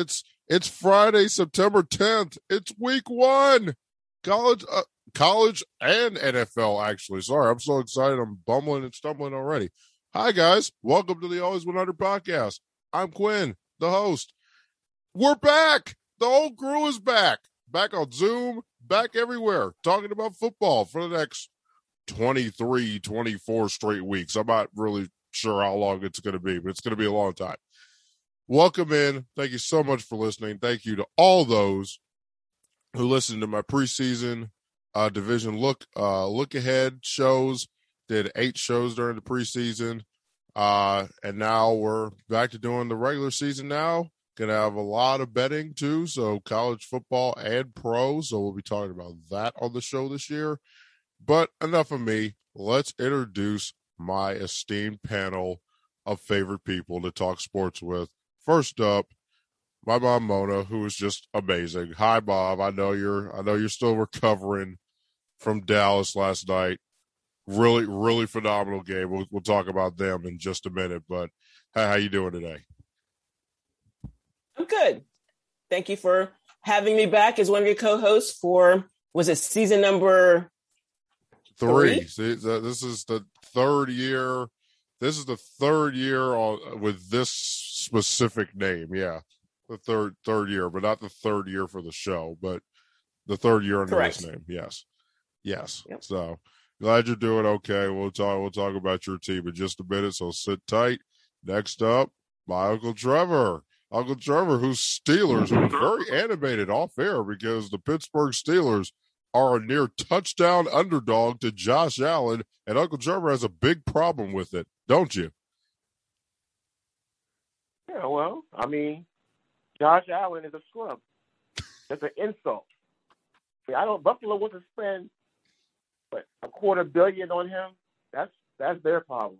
It's it's Friday, September 10th. It's week one. College, uh, college and NFL. Actually, sorry, I'm so excited. I'm bumbling and stumbling already. Hi guys, welcome to the Always 100 podcast. I'm Quinn, the host. We're back. The whole crew is back. Back on Zoom, back everywhere, talking about football for the next 23, 24 straight weeks. I'm not really sure how long it's going to be, but it's going to be a long time. Welcome in. Thank you so much for listening. Thank you to all those who listened to my preseason uh, division look uh, look ahead shows. Did eight shows during the preseason, uh, and now we're back to doing the regular season. Now gonna have a lot of betting too, so college football and pro. So we'll be talking about that on the show this year. But enough of me. Let's introduce my esteemed panel of favorite people to talk sports with. First up, my mom Mona, who is just amazing. Hi, Bob. I know you're. I know you're still recovering from Dallas last night. Really, really phenomenal game. We'll, we'll talk about them in just a minute. But how, how you doing today? I'm good. Thank you for having me back as one of your co-hosts for was it season number three? three? See, this is the third year. This is the third year with this specific name. Yeah, the third third year, but not the third year for the show, but the third year under Correct. this name. Yes, yes. Yep. So glad you're doing okay. We'll talk. We'll talk about your team in just a minute. So sit tight. Next up, my uncle Trevor. Uncle Trevor, whose Steelers were very animated off air because the Pittsburgh Steelers are a near touchdown underdog to Josh Allen, and Uncle Trevor has a big problem with it, don't you? Yeah, well, I mean, Josh Allen is a scrub. That's an insult. I, I don't. Buffalo wants to spend, but a quarter billion on him. That's that's their problem.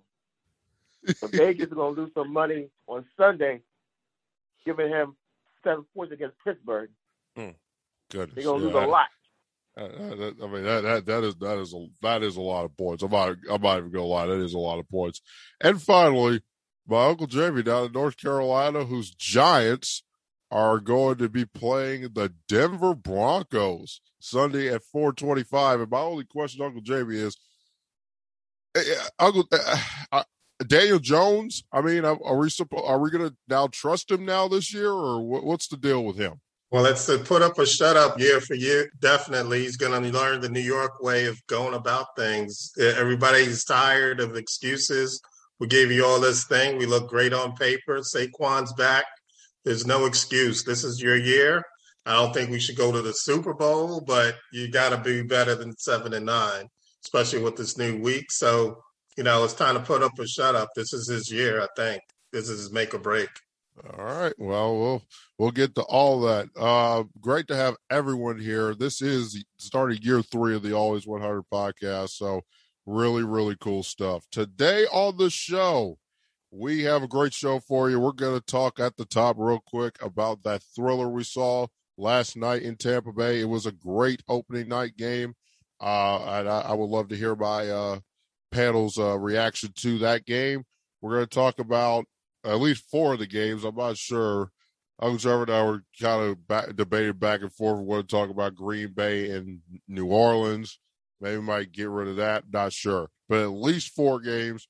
But Vegas is going to lose some money on Sunday, giving him seven points against Pittsburgh. Mm, goodness, they're going to lose a lot. Uh, that, I mean that, that that is that is a that is a lot of points. I'm not I'm not even gonna lie, that is a lot of points. And finally, my uncle Jamie down in North Carolina, whose Giants are going to be playing the Denver Broncos Sunday at 4:25. And my only question, Uncle Jamie, is eh, eh, Uncle uh, Daniel Jones. I mean, are we are we going to now trust him now this year, or what's the deal with him? Well, it's to put up or shut up year for year. Definitely, he's going to learn the New York way of going about things. Everybody's tired of excuses. We gave you all this thing. We look great on paper. Saquon's back. There's no excuse. This is your year. I don't think we should go to the Super Bowl, but you got to be better than seven and nine, especially with this new week. So, you know, it's time to put up or shut up. This is his year, I think. This is his make or break. All right. Well, we'll we'll get to all that. Uh, great to have everyone here. This is starting year three of the Always 100 podcast. So, really, really cool stuff. Today on the show, we have a great show for you. We're going to talk at the top real quick about that thriller we saw last night in Tampa Bay. It was a great opening night game. Uh, and I, I, would love to hear my uh, panel's uh, reaction to that game. We're going to talk about at least four of the games. I'm not sure. Uncle Trevor and I were kind of back, debating back and forth. We want to talk about Green Bay and New Orleans. Maybe might get rid of that. Not sure. But at least four games.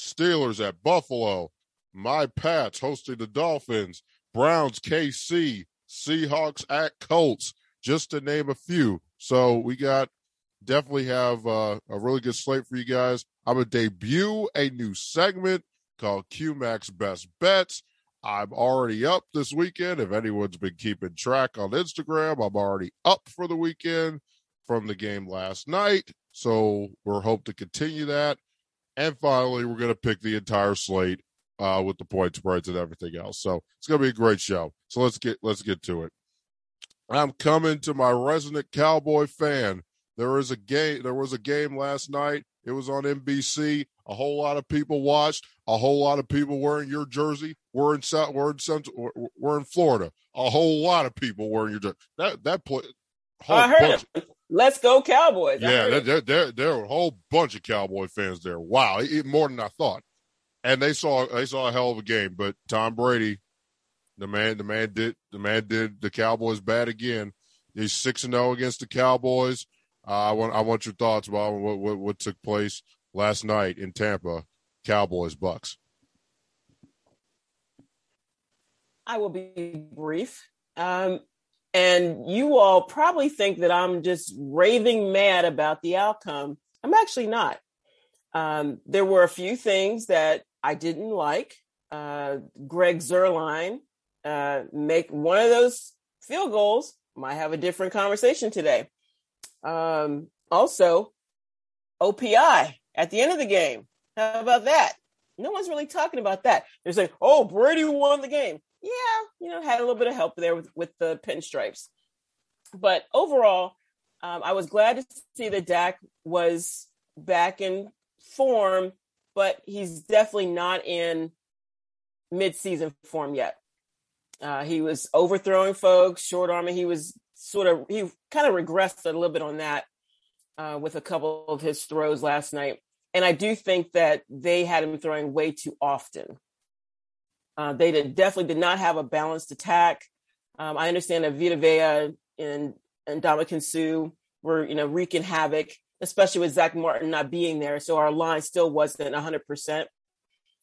Steelers at Buffalo. My Pats hosting the Dolphins. Browns, KC. Seahawks at Colts, just to name a few. So we got definitely have uh, a really good slate for you guys. I'm gonna debut a new segment called Q-Mac's Best Bets. I'm already up this weekend. If anyone's been keeping track on Instagram, I'm already up for the weekend from the game last night. So we're hope to continue that. And finally, we're going to pick the entire slate uh, with the point spreads and everything else. So it's going to be a great show. So let's get let's get to it. I'm coming to my resident Cowboy fan. There is a game. There was a game last night. It was on NBC. A whole lot of people watched. A whole lot of people wearing your jersey. We're in South. We're in Central. We're in Florida. A whole lot of people wearing your jersey. That that play. I heard bunch, it. Let's go Cowboys. yeah, there, there, there were a whole bunch of Cowboy fans there. Wow, more than I thought. And they saw they saw a hell of a game. But Tom Brady, The man, the man did, the man did the Cowboys bad again. He's six and zero against the Cowboys. Uh, I want, I want your thoughts about what, what what took place last night in Tampa, Cowboys Bucks. I will be brief. Um, and you all probably think that I'm just raving mad about the outcome. I'm actually not. Um, there were a few things that I didn't like. Uh, Greg Zuerlein uh, make one of those field goals might have a different conversation today. Um, also, OPI at the end of the game. How about that? No one's really talking about that. They're saying, "Oh, Brady won the game." Yeah, you know, had a little bit of help there with with the pinstripes, but overall, um, I was glad to see that Dak was back in form, but he's definitely not in mid-season form yet. Uh, he was overthrowing folks, short arming. He was sort of he kind of regressed a little bit on that uh, with a couple of his throws last night, and I do think that they had him throwing way too often. Uh, they did, definitely did not have a balanced attack. Um, I understand that Vita Vea and and Ndamukong Suh were you know wreaking havoc, especially with Zack Martin not being there. So our line still wasn't 100, percent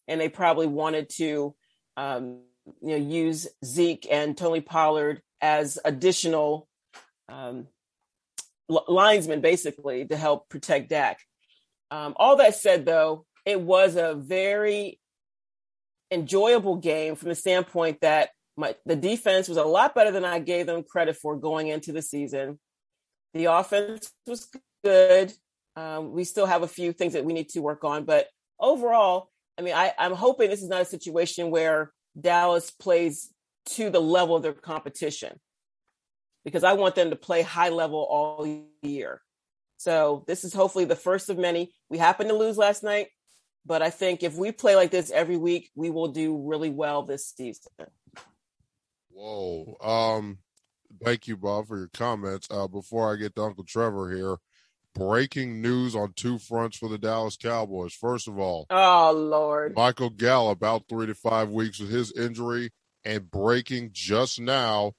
and they probably wanted to um, you know use Zeke and Tony Pollard as additional um, linesmen, basically to help protect Dak. Um, all that said, though, it was a very enjoyable game from the standpoint that my, the defense was a lot better than I gave them credit for going into the season. The offense was good. Um, we still have a few things that we need to work on, but overall, I mean, I, I'm hoping this is not a situation where Dallas plays to the level of their competition because I want them to play high level all year. So this is hopefully the first of many. We happened to lose last night, but I think if we play like this every week, we will do really well this season. Whoa. Um, thank you, Bob, for your comments. Uh, before I get to Uncle Trevor here, breaking news on two fronts for the Dallas Cowboys. First of all, oh Lord, Michael Gallup out three to five weeks with his injury, and breaking just now,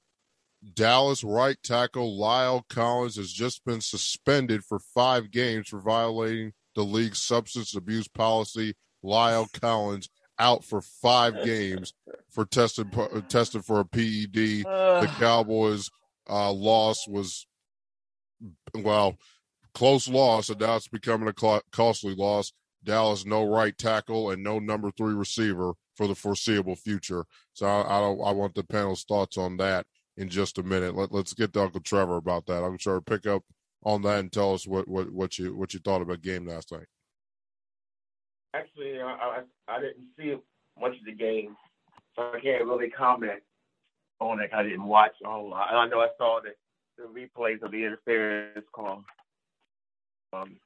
Dallas right tackle La'el Collins has just been suspended for five games for violating the league's substance abuse policy. La'el Collins out for five games for tested tested for a PED. Uh. The Cowboys' uh, loss was well close loss, and now it's becoming a costly loss. Dallas no right tackle and no number three receiver for the foreseeable future. So I, I, I want the panel's thoughts on that in just a minute. Let, us get to Uncle Trevor about that. Uncle Trevor, pick up on that and tell us what, what, what you what you thought about game last night. Actually, I, I, I didn't see much of the game, so I can't really comment on it. I didn't watch a whole lot. I know I saw the, the replays of the interference call, um,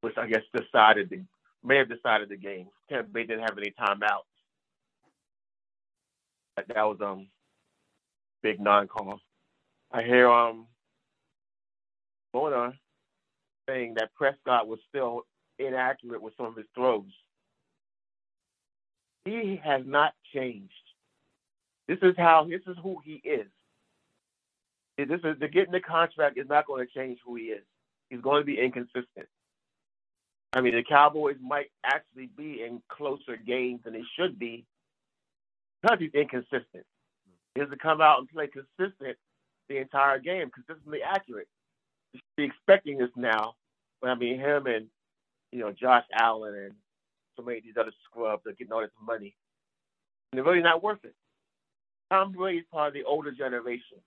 which I guess decided the may have decided the game. Tampa Bay didn't have any timeouts. That was um big non-call. I hear um Saying that Prescott was still inaccurate with some of his throws. He has not changed. This is how this is who he is. This is the getting the contract is not going to change who he is. He's going to be inconsistent. I mean, the Cowboys might actually be in closer games than they should be because he's inconsistent is to come out and play consistent the entire game, consistently accurate. Be expecting this now. But I mean, him and you know Josh Allen and so many of these other scrubs are getting all this money, and they're really not worth it. Tom Brady is part of the older generation.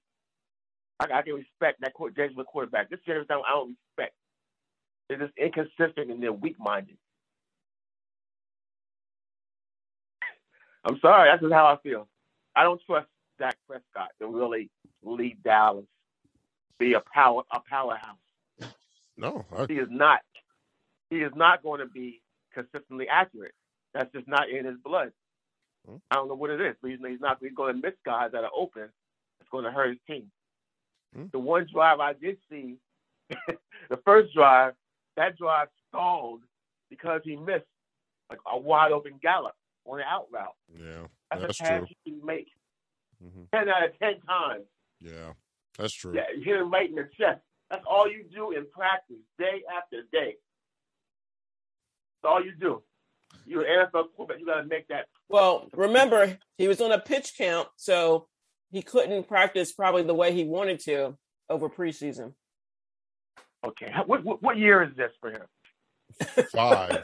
I, I can respect that James quarterback. This generation I don't respect. They're just inconsistent and they're weak-minded. I'm sorry, that's just how I feel. I don't trust Dak Prescott to really lead Dallas, be a power a powerhouse. No, I... he is not. He is not going to be consistently accurate. That's just not in his blood. Hmm. I don't know what it is, but he's, he's not. He's going to miss guys that are open. It's going to hurt his team. Hmm. The one drive I did see, the first drive, that drive stalled because he missed like a wide open Gallup on the out route. Yeah, that's, that's a pass true. you can make Mhm. ten out of ten times. Yeah, that's true. Yeah, you hit him right in the chest. That's all you do in practice, day after day. That's all you do. You're an NFL quarterback. You got to make that. Well, remember he was on a pitch count, so he couldn't practice probably the way he wanted to over preseason. Okay, what what, what year is this for him? Five.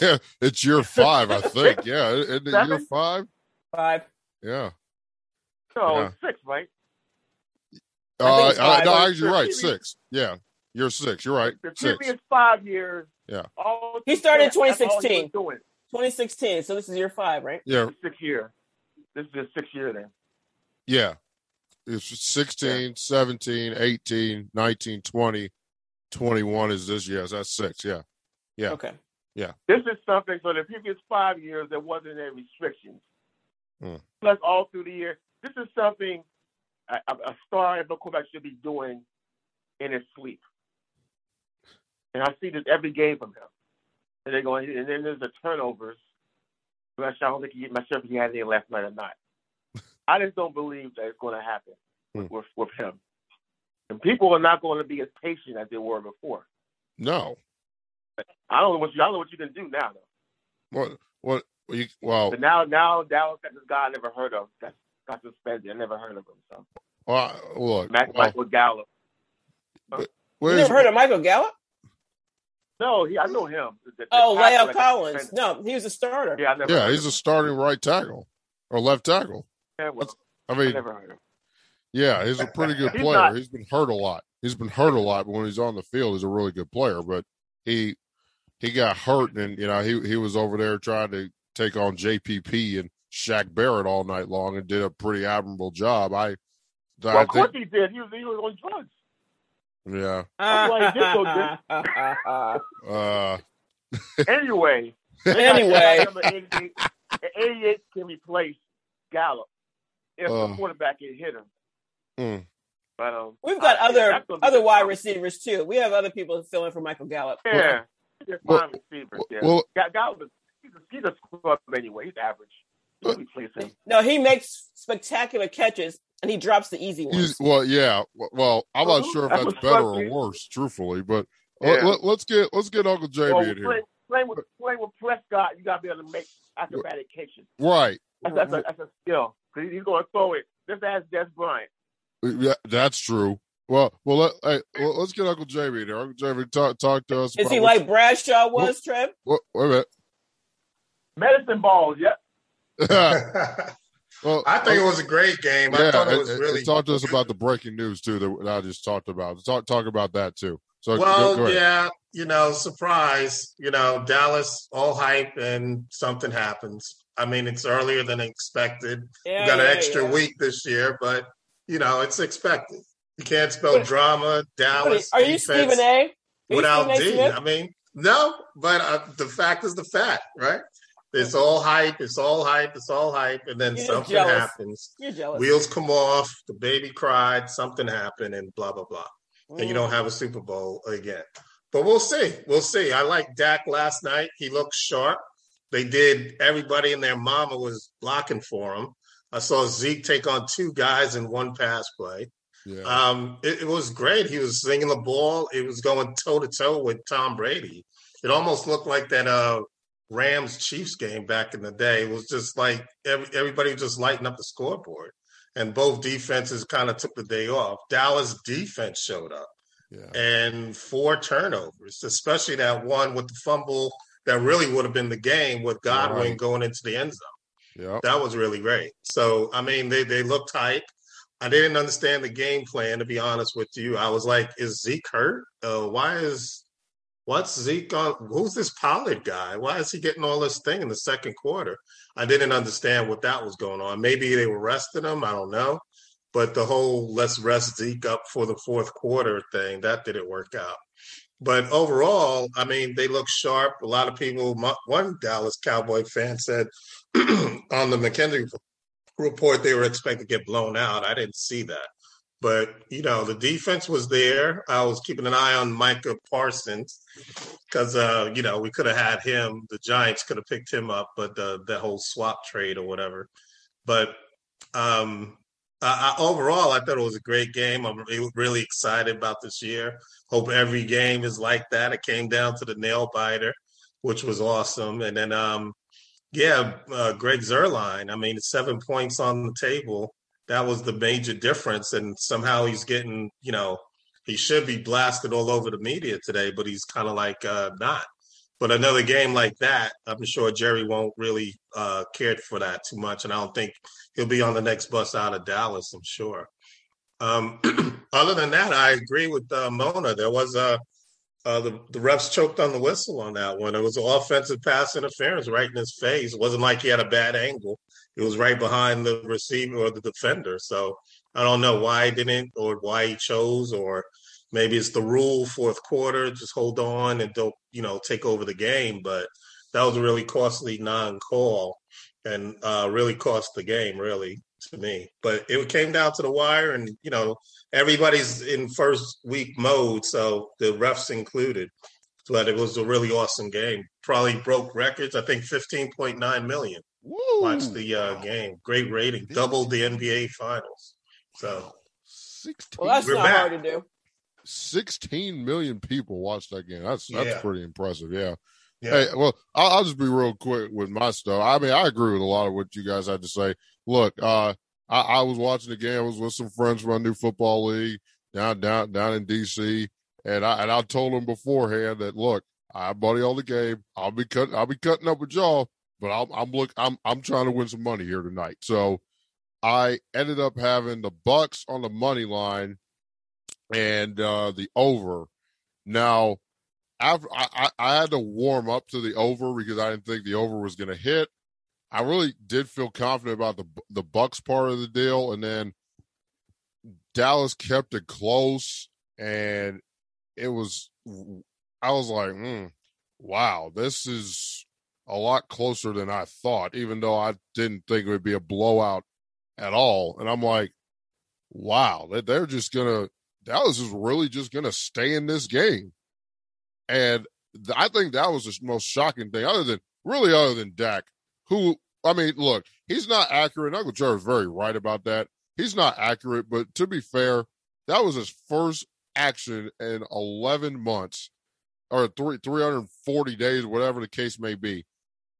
yeah, it's year five, I think. Yeah, isn't it year five? Five. Yeah. No, Yeah. six, right? I think Uh, it's uh, five. no, actually, you're right. Six. Yeah, you're six. You're right. The Six. previous five years. Yeah. All He started in that's all he was 2016. doing. 2016. So this is year five, right? Yeah, Six year. This is his sixth year then. yeah. It's 16, 17, 18, 19, 20, 21 is this year. That's six. Yeah. Yeah. Okay. Yeah. This is something. So the previous five years, there wasn't any restrictions. Hmm. Plus, all through the year, this is something a, a star NFL quarterback should be doing in his sleep. And I see this every game from him. And they're going, and then there's the turnovers. I'm not sure, I don't think he, I'm not sure if he had any last night or not. I just don't believe that it's going to happen with, Hmm. with, with him. And people are not going to be as patient as they were before. No. I don't know what you, I don't know what you can do now, though. What? What? You, well, But now, now Dallas got this guy I never heard of that got suspended. I never heard of him. So well look. Mac, well, oh. Michael Gallup. You where's- never heard of Michael Gallup? No, he, I know him. The- the Oh, tackle La'el that got Collins. No, he was a starter. Yeah, I never. yeah, he's of a starting right tackle or left tackle. Yeah, well, I I mean, never heard him. yeah, he's a pretty good He's player. not- He's been hurt a lot. He's been hurt a lot, but when he's on the field, he's a really good player. But he he got hurt, and you know he he was over there trying to take on JPP and Shaq Barrett all night long, and did a pretty admirable job. I, Well, I of course think, he did. He was, he was on drugs. yeah. That's why he did so Uh, Anyway. Anyway. Number 88, 88 can replace Gallup if Uh. the quarterback can hit him. mm, But um, We've got I- other that's other wide problem. receivers too. We have other people filling for Michael Gallup. Yeah, he's a Well- fine receiver. Yeah, well, Gallup is he's a, he's a scrub anyway. He's average. You can replace him. No, he makes spectacular catches and he drops the easy ones. he's well, yeah. Well, I'm not Uh-huh. sure if That's that's better or worse, truthfully. But Yeah. let, us get let's get Uncle Jamie Well, in here. playing, playing with playing with Prescott, you gotta be able to make acrobatic catches. Right. That's, that's, a, that's a skill because he's going to throw it. Just ask Dez Bryant. Yeah, that's true. Well, well, let, hey, well, let's get Uncle Jamie in here. Uncle Jamie, talk talk to us. Is about he like Bradshaw was, Trev? What, wait a minute. Medicine balls, yep. well, I think it was a great game. I yeah. thought it was and- really and talk to us about the breaking news too that, that I just talked about. Talk talk about that too. So Well, go, go yeah, you know, surprise, you know, Dallas all hype and something happens. I mean, it's earlier than expected. Yeah, we got yeah, an extra yeah. week this year, but you know, it's expected. You can't spell What- drama, What Dallas. Are you defense Stephen A? Are without Stephen A. D. Mean, no, but uh, the fact is the fact, right? It's all hype. It's all hype. It's all hype, and then You're something jealous. happens. You're jealous. Wheels come off. The baby cried. Something happened, and blah blah blah and you Mm. don't have a Super Bowl again. But we'll see. We'll see. I like Dak last night. He looked sharp. They did. Everybody and their mama was blocking for him. I saw Zeke take on two guys in one pass play. yeah. Um, it, it was great. He was slinging the ball. It was going toe to toe with Tom Brady. It almost looked like that uh, Rams Chiefs game back in the day. Was just like every, everybody was just lighting up the scoreboard, and both defenses kind of took the day off. Dallas defense showed up yeah. and four turnovers, especially that one with the fumble that really would have been the game with Godwin Right. going into the end zone. Yeah. That was really great. So, I mean, they, they looked hype. I didn't understand the game plan, to be honest with you. I was like, is Zeke hurt? Uh, why is, what's Zeke on? Who's this Pollard guy? Why is he getting all this thing in the second quarter? I didn't understand what that was going on. Maybe they were resting him. I don't know. But the whole let's rest Zeke up for the fourth quarter thing, that didn't work out. But overall, I mean, they look sharp. A lot of people, one Dallas Cowboy fan said on the McKenzie report they were expected to get blown out. I didn't see that. But, you know, the defense was there. I was keeping an eye on Micah Parsons because, uh, you know, we could have had him. The Giants could have picked him up, but uh, the whole swap trade or whatever. But Um, uh, overall, I thought it was a great game. I'm really excited about this year. Hope every game is like that. It came down to the nail biter, which was awesome. And then, um, yeah, uh, Greg Zuerlein. I mean, seven points on the table. That was the major difference. And somehow he's getting, you know, he should be blasted all over the media today, but he's kind of like uh, not. But another game like that, I'm sure Jerry won't really uh, care for that too much, and I don't think he'll be on the next bus out of Dallas. I'm sure. Um, other than that, I agree with uh, Mona. There was a uh, the the refs choked on the whistle on that one. It was an offensive pass interference right in his face. It wasn't like he had a bad angle. It was right behind the receiver or the defender. So I don't know why he didn't or why he chose or maybe it's the rule fourth quarter, just hold on and don't, you know, take over the game. But that was a really costly non-call and uh, really cost the game, really, to me. But it came down to the wire, and you know, everybody's in first week mode, so the refs included. But it was a really awesome game. Probably broke records. I think 15.9 million Woo! watched the uh, game. Great rating, doubled the NBA Finals. So, 16. Well, that's We're not back. hard to do. 16 million people watched that game. That's that's yeah. pretty impressive. Yeah. yeah. Hey, well, I'll, I'll, just be real quick with my stuff. I mean, I agree with a lot of what you guys had to say. Look, uh, I, I was watching the game. I was with some friends from a new football league down down down in DC, and I and I told them beforehand that look, I buddy on the game. I'll be cut. I'll be cutting up with y'all, but I'm I'm look. I'm I'm trying to win some money here tonight. So I ended up having the Bucks on the money line and uh, the over. Now, after I, I had to warm up to the over because I didn't think the over was going to hit. I really did feel confident about the the Bucks part of the deal, and then Dallas kept it close, and it was. I was like, mm, "Wow, this is a lot closer than I thought." Even though I didn't think it would be a blowout at all, and I'm like, "Wow, they're just gonna Dallas is really just going to stay in this game. And I think that was the most shocking thing, other than really, other than Dak, who, I mean, look, he's not accurate. Uncle Jerry's very right about that. He's not accurate, but to be fair, that was his first action in 11 months or three, 340 days, whatever the case may be.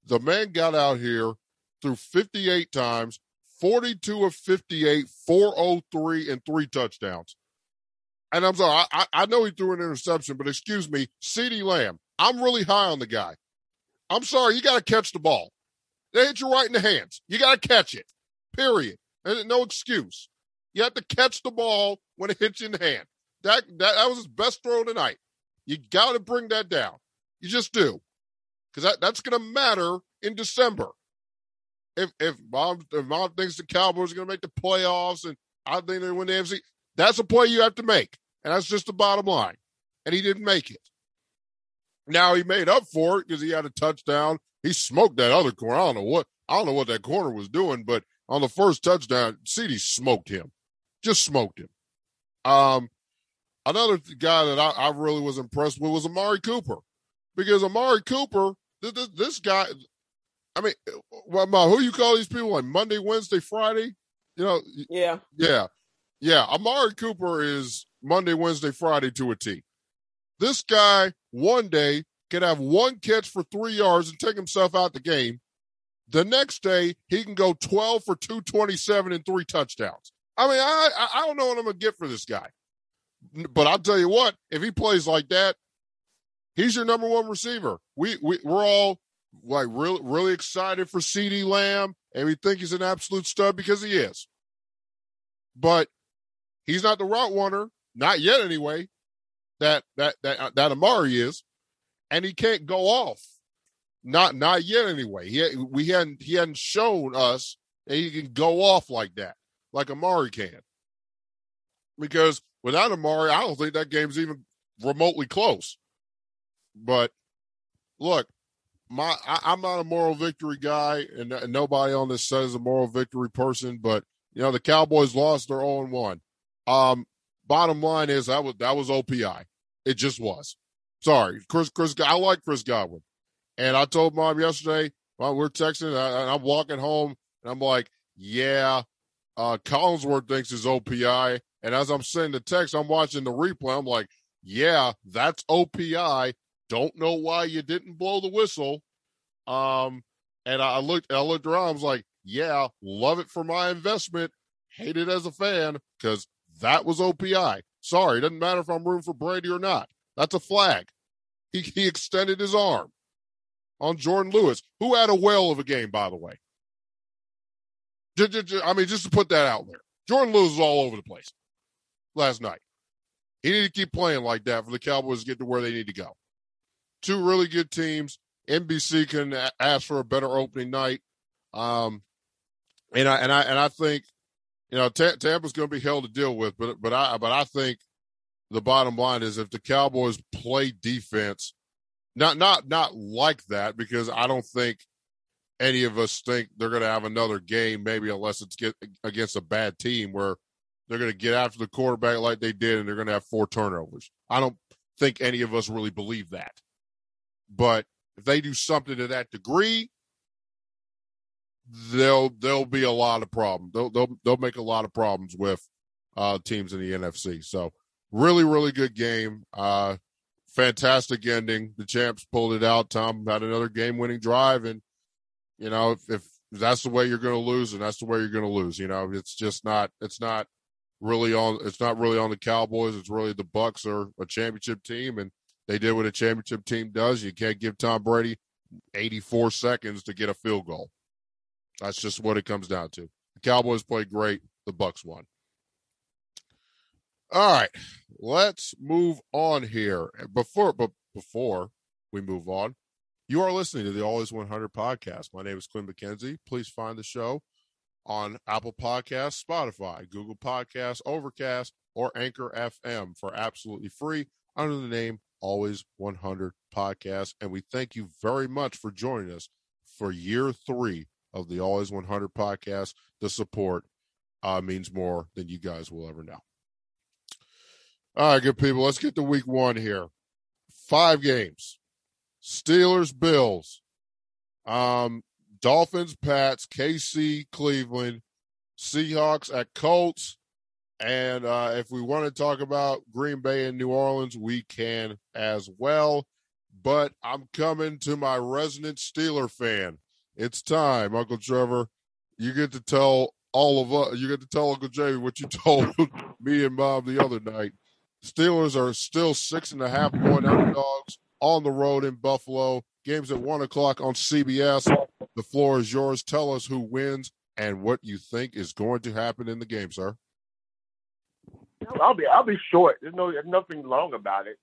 The man got out here threw 58 times, 42 of 58, 403, and three touchdowns and I'm sorry, I, I know he threw an interception, but excuse me, CeeDee Lamb, I'm really high on the guy. I'm sorry, you got to catch the ball. They hit you right in the hands. You got to catch it, period. And no excuse. You have to catch the ball when it hits you in the hand. That, that, that was his best throw tonight. You got to bring that down. You just do. Because that, that's going to matter in December. If if mom, if mom thinks the Cowboys are going to make the playoffs and I think they win the AFC, that's a play you have to make. And that's just the bottom line. And he didn't make it. Now he made up for it because he had a touchdown. He smoked that other corner. I don't know what I don't know what that corner was doing, but on the first touchdown, CeeDee smoked him. Just smoked him. Um, another guy that I, I really was impressed with was Amari Cooper. Because Amari Cooper, this, this guy, I mean, well, who you call these people like Monday, Wednesday, Friday? You know, yeah, yeah. Yeah, Amari Cooper is Monday, Wednesday, Friday to a T. This guy one day can have one catch for three yards and take himself out the game. The next day, he can go 12 for 227 and three touchdowns. I mean, I, I don't know what I'm going to get for this guy. But I'll tell you what, if he plays like that, he's your number one receiver. We, we, we're all like really, really excited for CeeDee Lamb, and we think he's an absolute stud because he is. But He's not the route runner, not yet anyway. That that that uh, that Amari is, and he can't go off. Not not yet anyway. He we hadn't he hadn't shown us that he can go off like that, like Amari can. Because without Amari, I don't think that game's even remotely close. But look, my I, am not a moral victory guy, and, and nobody on this set is a moral victory person. But you know, the Cowboys lost their own one. Um, bottom line is that was that was OPI. It just was. Sorry, Chris. Chris, I like Chris Godwin, and I told mom yesterday while we're texting, and I'm walking home, and I'm like, yeah, uh, Collinsworth thinks is OPI. And as I'm sending the text, I'm watching the replay. I'm like, yeah, that's OPI. Don't know why you didn't blow the whistle. Um, and I looked, I looked. I was like, yeah, love it for my investment. Hate it as a fan because that was OPI. Sorry, it doesn't matter if I'm rooting for Brady or not. That's a flag. He, he extended his arm on Jourdan Lewis, who had a whale of a game, by the way. I mean, just to put that out there, Jourdan Lewis is all over the place last night. He need to keep playing like that for the Cowboys to get to where they need to go. Two really good teams. NBC can ask for a better opening night. Um, and I and I and I think you know T- Tampa's going to be hell to deal with, but but I but I think the bottom line is if the Cowboys play defense, not not not like that because I don't think any of us think they're going to have another game, maybe unless it's get against a bad team where they're going to get after the quarterback like they did and they're going to have four turnovers. I don't think any of us really believe that. But if they do something to that degree, there'll there'll be a lot of problems. They'll they'll they'll make a lot of problems with uh, teams in the NFC. So really really good game. Uh, fantastic ending. The champs pulled it out. Tom had another game winning drive, and you know if, if that's the way you're going to lose, and that's the way you're going to lose. You know it's just not it's not really on it's not really on the Cowboys. It's really the Bucks are a championship team, and they did what a championship team does. You can't give Tom Brady 84 seconds to get a field goal. That's just what it comes down to. The Cowboys played great. The Bucks won. All right, let's move on here. Before, but before we move on, you are listening to the Always 100 podcast. My name is Quinn McKenzie. Please find the show on Apple Podcasts, Spotify, Google Podcasts, Overcast, or Anchor FM for absolutely free under the name Always 100 Podcast. And we thank you very much for joining us for year three of the Always 100 Podcast. The support uh, means more than you guys will ever know. All right, good people. Let's get to week one here. Five games Steelers, Bills. Um, Dolphins, Pats, KC, Cleveland, Seahawks at Colts. And uh, if we want to talk about Green Bay and New Orleans, we can as well. But I'm coming to my resident Steeler fan. It's time, Uncle Trevor. You get to tell all of us, you get to tell Uncle Jamie what you told me and Bob the other night. Steelers are still six and a half point underdogs on the road in Buffalo. Games at one o'clock on CBS. The floor is yours. Tell us who wins and what you think is going to happen in the game, sir. I'll be I'll be short. There's no there's nothing long about it.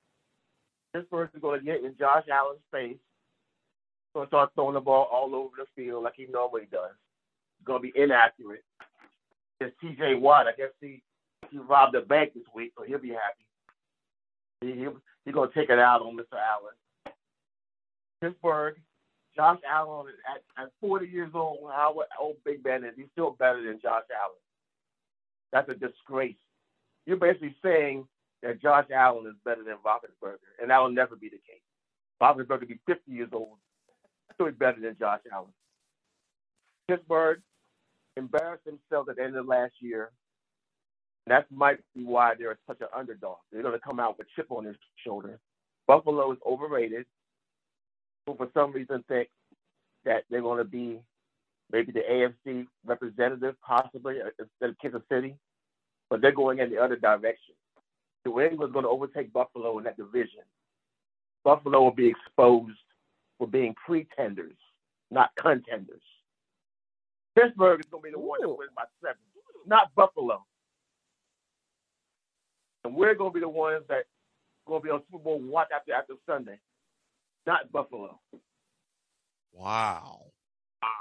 This person's going to get in Josh Allen's face. To start throwing the ball all over the field like he normally does. It's going to be inaccurate. It's T.J. Watt. I guess he he robbed a bank this week, so he'll be happy. He, he he's going to take it out on Mr. Allen. Pittsburgh, Josh Allen at, at 40 years old, how old Big Ben is, he's still better than Josh Allen. That's a disgrace. You're basically saying that Josh Allen is better than Roethlisberger, and that will never be the case. Roethlisberger will be 50 years old, still be better than Josh Allen. Pittsburgh embarrassed themselves at the end of last year. That might be why they're such an underdog. They're going to come out with a chip on their shoulder. Buffalo is overrated who for some reason think that they're going to be maybe the AFC representative, possibly instead of Kansas City, but they're going in the other direction. New England's going to overtake Buffalo in that division. Buffalo will be exposed for being pretenders, not contenders. Pittsburgh is going to be the one that wins by seven, not Buffalo. And we're going to be the ones that are going to be on Super Bowl watch after after Sunday not Buffalo. Wow.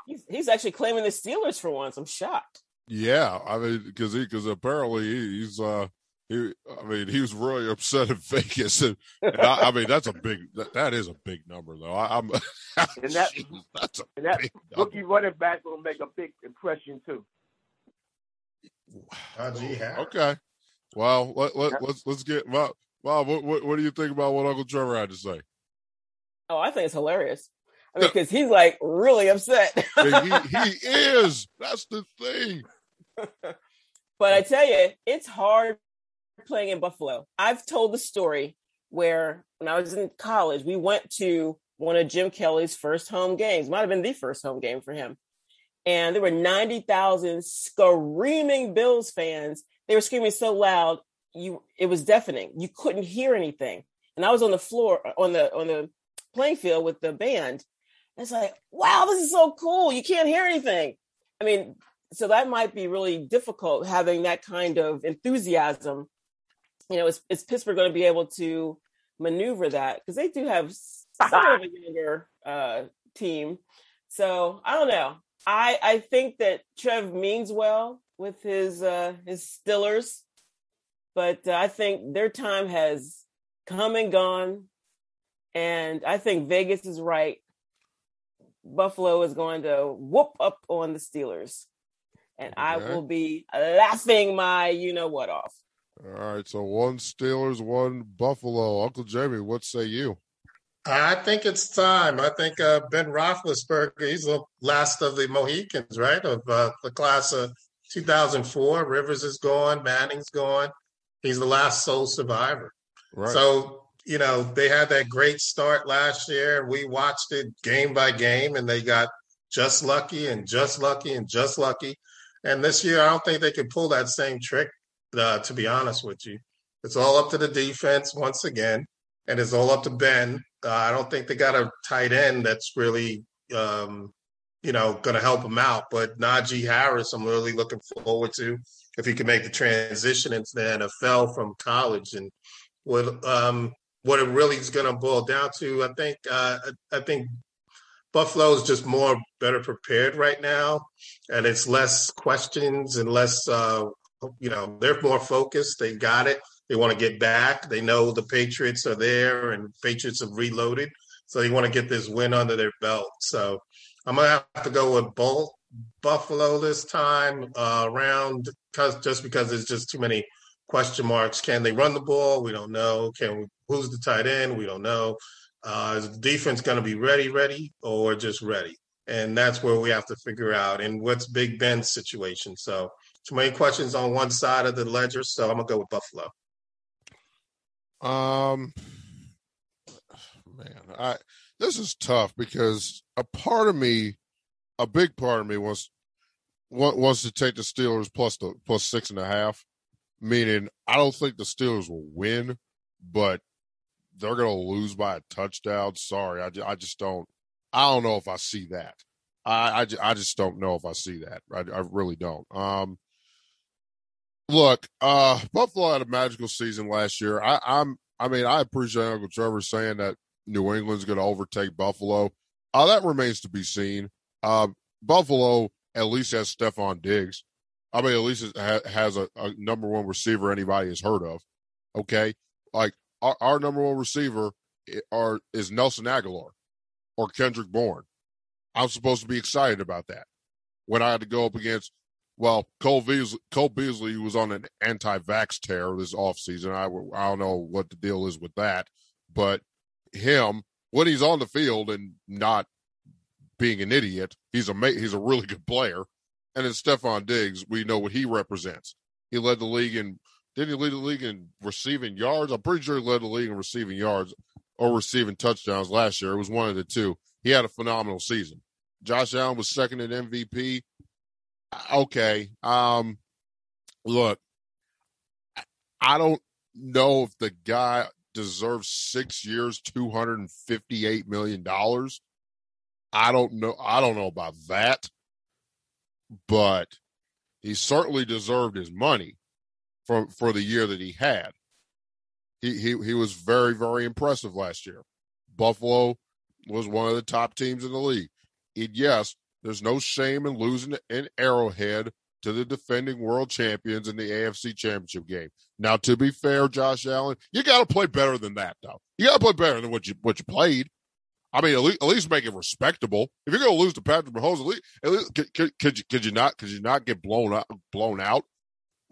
He's, he's actually claiming the Steelers for once. I'm shocked. Yeah, I mean, because because apparently he's uh he I mean he was really upset in Vegas, and, and I, I, mean that's a big that, that is a big number though. I, am and that geez, that's a and that rookie running back will make a big impression too. okay, well let, let, let's let's get Bob. Bob, what, what what do you think about what Uncle Trevor had to say? Oh, I think it's hilarious. I mean, because he's like really upset. he, he is. That's the thing. But I tell you, it's hard playing in Buffalo. I've told the story where when I was in college, we went to one of Jim Kelly's first home games. Might have been the first home game for him. And there were 90,000 screaming Bills fans. They were screaming so loud, you it was deafening. You couldn't hear anything. And I was on the floor on the on the playing field with the band. It's like, wow, this is so cool. You can't hear anything. I mean, so that might be really difficult having that kind of enthusiasm. You know, is, is Pittsburgh going to be able to maneuver that? Because they do have sort of a younger uh, team. So I don't know. I I think that Trev means well with his uh, his Steelers, but uh, I think their time has come and gone, and I think Vegas is right. Buffalo is going to whoop up on the Steelers, and okay. I will be laughing my you know what off. All right, so one Steelers, one Buffalo. Uncle Jamie, what say you? I think it's time. I think uh, Ben Roethlisberger, he's the last of the Mohicans, right? Of uh, the class of 2004. Rivers is gone, Manning's gone. He's the last sole survivor. Right. So, you know, they had that great start last year. We watched it game by game, and they got just lucky and just lucky and just lucky. And this year, I don't think they can pull that same trick, uh, to be honest with you. It's all up to the defense once again, and it's all up to Ben uh, I don't think they got a tight end that's really, um, you know, going to help them out. But Najee Harris, I'm really looking forward to if he can make the transition into the NFL from college and what um, what it really is going to boil down to. I think uh, I think Buffalo is just more better prepared right now, and it's less questions and less. Uh, you know, they're more focused. They got it. They want to get back. They know the Patriots are there and Patriots have reloaded. So they want to get this win under their belt. So I'm to have to go with Bull, Buffalo this time uh, around cause, just because there's just too many question marks. Can they run the ball? We don't know. Can we, who's the tight end? We don't know. Uh, is the defense going to be ready, ready, or just ready? And that's where we have to figure out. And what's Big Ben's situation? So, too many questions on one side of the ledger. So I'm gonna go with Buffalo. Um, man, I this is tough because a part of me, a big part of me wants wants to take the Steelers plus the plus six and a half. Meaning, I don't think the Steelers will win, but they're going to lose by a touchdown. Sorry, I, I just don't. I don't know if I see that. I, I, I just don't know if I see that. I, I really don't. Um, Look, uh, Buffalo had a magical season last year. I, I'm, I mean, I appreciate Uncle Trevor saying that New England's going to overtake Buffalo. Uh, that remains to be seen. Uh, Buffalo at least has Stefon Diggs. I mean, at least has a, a, number one receiver anybody has heard of. Okay, like our, our number one receiver are is Nelson Agholor or Kendrick Bourne. I'm supposed to be excited about that when I had to go up against well, Cole Beasley, Cole Beasley was on an anti-vax tear this offseason. I, I don't know what the deal is with that, but him when he's on the field and not being an idiot, he's a he's a really good player. And then Stefon Diggs, we know what he represents. He led the league in didn't he lead the league in receiving yards? I'm pretty sure he led the league in receiving yards or receiving touchdowns last year. It was one of the two. He had a phenomenal season. Josh Allen was second in MVP okay. Um, look, I don't know if the guy deserves six years, two hundred and fifty-eight million dollars. I don't know. I don't know about that, but he certainly deserved his money for for the year that he had. He he he was very very impressive last year. Buffalo was one of the top teams in the league. It, yes, there's no shame in losing in Arrowhead to the defending world champions in the AFC Championship game. Now, to be fair, Josh Allen, you got to play better than that, though. You got to play better than what you what you played. I mean, at least, at least make it respectable. If you're going to lose to Patrick Mahomes, at least, at least could, could, could, you could you not could you not get blown out blown out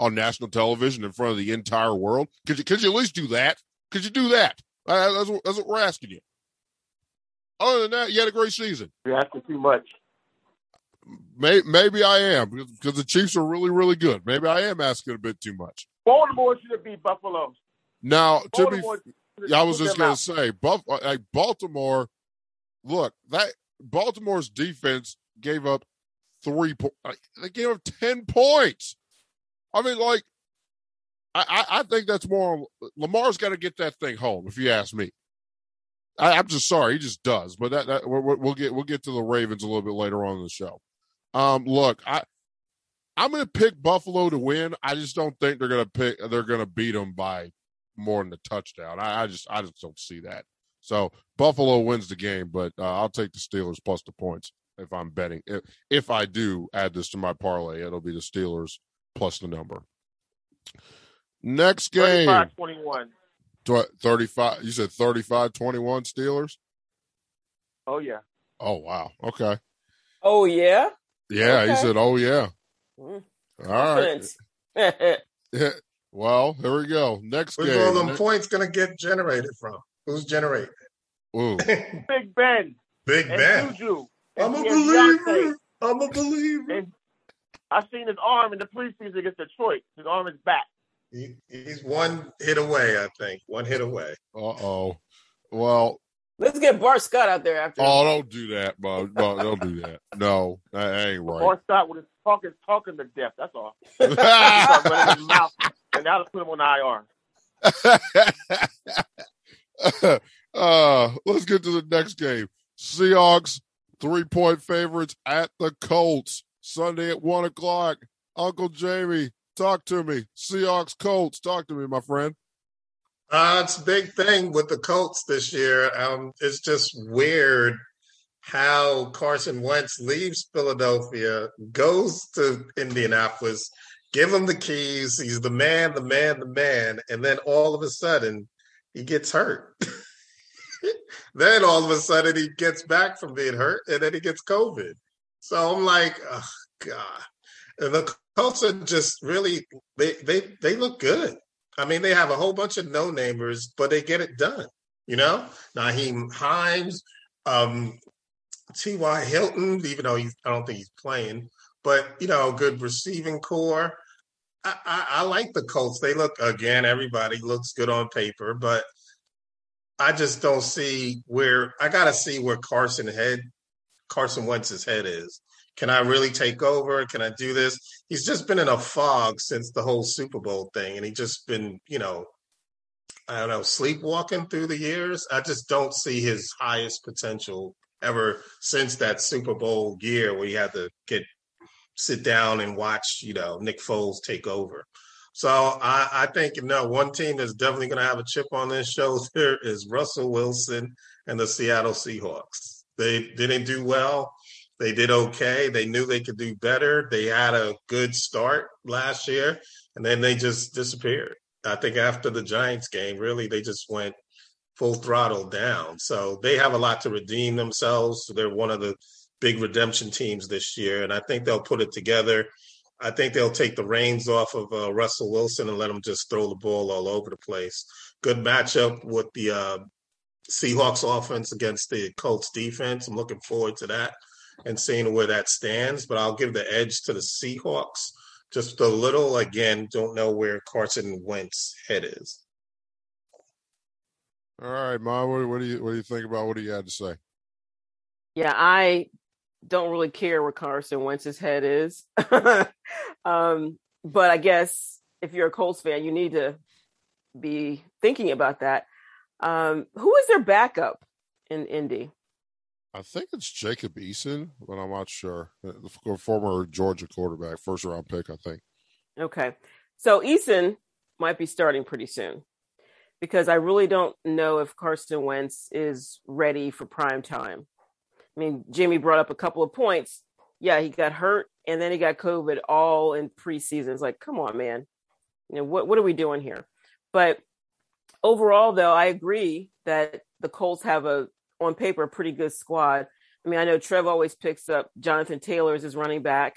on national television in front of the entire world? Could you could you at least do that? Could you do that? Uh, that's, what, that's what we're asking you. Other than that, you had a great season. You're asking too much. May, maybe I am because the Chiefs are really, really good. Maybe I am asking a bit too much. Baltimore should have beat Buffalo. Now, to be, Baltimore should have yeah, I was just going to say, Buff, like Baltimore. Look, that Baltimore's defense gave up three. Po- like, they gave up ten points. I mean, like, I, I, think that's more. Lamar's got to get that thing home, if you ask me. I, I'm just sorry, he just does. But that, that we'll get we'll get to the Ravens a little bit later on in the show. Um, look, I I'm going to pick Buffalo to win. I just don't think they're going to pick. They're going to beat them by more than a touchdown. I, I just I just don't see that. So Buffalo wins the game, but uh, I'll take the Steelers plus the points if I'm betting. If, if I do add this to my parlay, it'll be the Steelers plus the number. Next game, 35-21. 35. You said 35 21 Steelers? Oh yeah. Oh, wow. Okay. Oh yeah. Yeah, he said, oh, yeah. Mm, All right. Yeah. Well, here we go. Next Where's game. all them Ne- points going to get generated from? Who's generating? Ooh. Big Ben Big and Ben. Juju. I'm a and Beyonce. believer. I'm a believer. And I seen his arm in the preseason against Detroit. His arm is back. He, he's one hit away, I think. One hit away. Uh oh. Well, Let's get Bart Scott out there after. oh, don't do that, Bo. Bo, don't do that. No, that ain't right. Or start with his talking, talking to death. That's all. Start running his mouth, and that'll put him on IR. uh, let's get to the next game. Seahawks three point favorites at the Colts Sunday at one o'clock. Uncle Jamie, talk to me. Seahawks Colts, talk to me, my friend. Uh, it's a big thing with the Colts this year. Um, it's just weird how Carson Wentz leaves Philadelphia, goes to Indianapolis, give him the keys. He's the man, the man, the man. And then all of a sudden, he gets hurt. then all of a sudden, he gets back from being hurt and then he gets COVID. So I'm like, oh, God. The Colts are just really, they, they, they look good. I mean, they have a whole bunch of no namers, but they get it done. You know, Nyheim Hines, um, T.Y. Hilton, even though he's, I don't think he's playing, but you know, good receiving corps. I, I, I like the Colts. They look again. Everybody looks good on paper, but I just don't see where I got to see where Carson head, Carson Wentz's head is. Can I really take over? Can I do this? He's just been in a fog since the whole Super Bowl thing, and he just been, you know, I don't know, sleepwalking through the years. I just don't see his highest potential ever since that Super Bowl year where he had to get sit down and watch, you know, Nick Foles take over. So I, I think you know one team that's definitely going to have a chip on their shoulder is Russell Wilson and the Seattle Seahawks. They didn't do well. They did okay. They knew they could do better. They had a good start last year, and then they just disappeared. I think after the Giants game, really, they just went full throttle down. So they have a lot to redeem themselves. They're one of the big redemption teams this year, and I think they'll put it together. I think they'll take the reins off of uh, Russell Wilson and let him just throw the ball all over the place. Good matchup with the uh, Seahawks offense against the Colts defense. I'm looking forward to that and seeing where that stands. But I'll give the edge to the Seahawks just a little. Again, don't know where Carson Wentz's head is. All right, Ma, what, what do you what do you think about what he had to say? Yeah, I don't really care where Carson Wentz's head is. um, but I guess if you're a Colts fan, you need to be thinking about that. Um, who is their backup in Indy? I think it's Jacob Eason, but I'm not sure. Uh, The former Georgia quarterback, first round pick, I think. Okay. So Eason might be starting pretty soon because I really don't know if Carson Wentz is ready for prime time. I mean, Jimmy brought up a couple of points. Yeah, he got hurt and then he got COVID all in preseason. It's like, come on, man. You know, what, what are we doing here? But overall, though, I agree that the Colts have a, on paper, a pretty good squad. I mean, I know Trev always picks up Jonathan Taylor as his running back.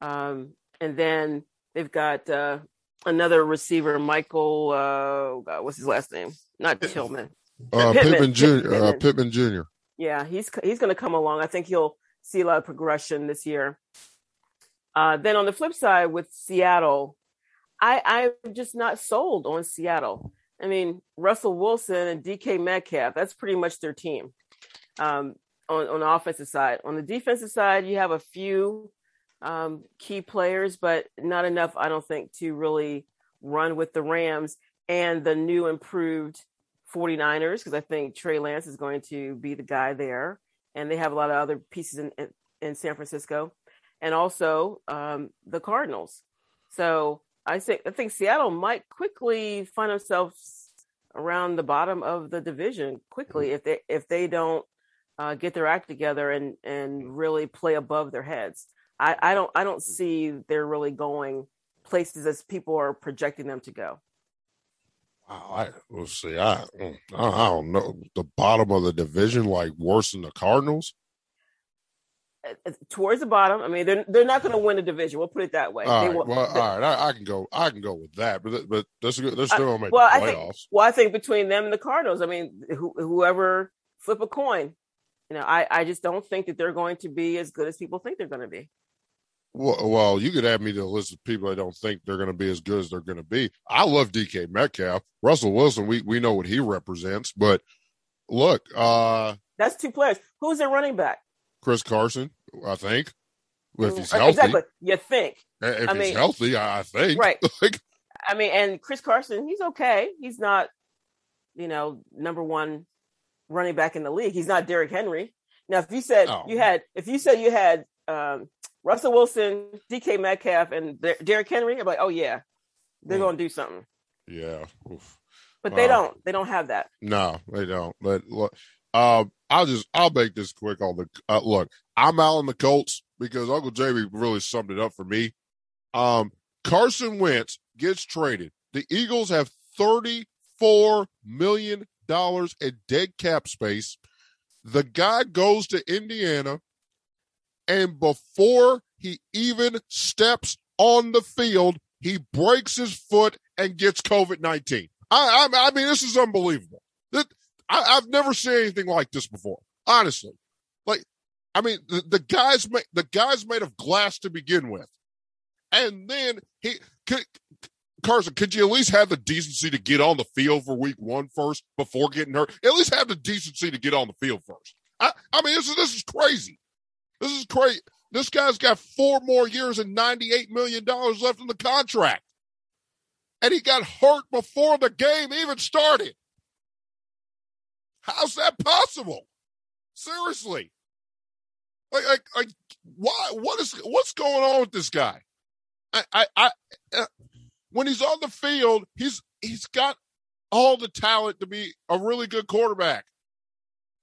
Um, and then they've got uh, another receiver, Michael, uh, oh God, what's his last name? Not Tillman. Uh, Pittman, Pittman, Jr. Uh, Pittman. Pittman Jr. Yeah, he's he's going to come along. I think he'll see a lot of progression this year. Uh, then on the flip side with Seattle, I, I'm just not sold on Seattle. I mean, Russell Wilson and DK Metcalf, that's pretty much their team um, on, on the offensive side. On the defensive side, you have a few um, key players, but not enough, I don't think, to really run with the Rams and the new improved 49ers, because I think Trey Lance is going to be the guy there. And they have a lot of other pieces in, in, in San Francisco and also um, the Cardinals. So I think I think Seattle might quickly find themselves around the bottom of the division quickly mm-hmm. if they if they don't uh, get their act together and and really play above their heads. I, I don't I don't mm-hmm. see they're really going places as people are projecting them to go. Wow, I will see. Mm, I I don't know the bottom of the division like worse than the Cardinals. Towards the bottom. I mean, they're they're not going to win the division. We'll put it that way. All They will- well, all right, I, I can go. I can go with that, but but they're still, they're still gonna make well, the I think playoffs. well, I think between them and the Cardinals, I mean, who, whoever flip a coin, you know, I I just don't think that they're going to be as good as people think they're going to be. Well, well, you could add me to the list of people I don't think they're going to be as good as they're going to be. I love DK Metcalf, Russell Wilson. We we know what he represents, but look, uh, That's two players. Who's their running back? Chris Carson, I think, if he's Uh, healthy, Exactly. You think. if I he's mean- healthy, I think, Right. like, I mean, and Chris Carson, he's okay. He's not, you know, number one running back in the league. He's not Derrick Henry. Now, if you said Oh. you had, if you said you had um, Russell Wilson, DK Metcalf, and Der- Derrick Henry, I'm like, oh yeah, they're Hmm. going to do something. yeah. Oof. But they don't. They don't have that. No, they don't. But look, uh, I'll just I'll make this quick on the uh, look. I'm out on the Colts because Uncle Jamie really summed it up for me. Um, Carson Wentz gets traded. The Eagles have thirty four million dollars in dead cap space. The guy goes to Indiana, and before he even steps on the field, he breaks his foot and gets COVID nineteen. I, I, I mean, this is unbelievable. That I, I've never seen anything like this before. Honestly, like, I mean, the, the guy's made the guy's made of glass to begin with, and then he could, Carson, could you at least have the decency to get on the field for week one first before getting hurt? At least have the decency to get on the field first. I, I mean, this is this is crazy. This is crazy. This guy's got four more years and ninety-eight million dollars left in the contract, and he got hurt before the game even started. How's that possible? Seriously, like, like, like, why? What is what's going on with this guy? I, I, I uh, when he's on the field, he's he's got all the talent to be a really good quarterback.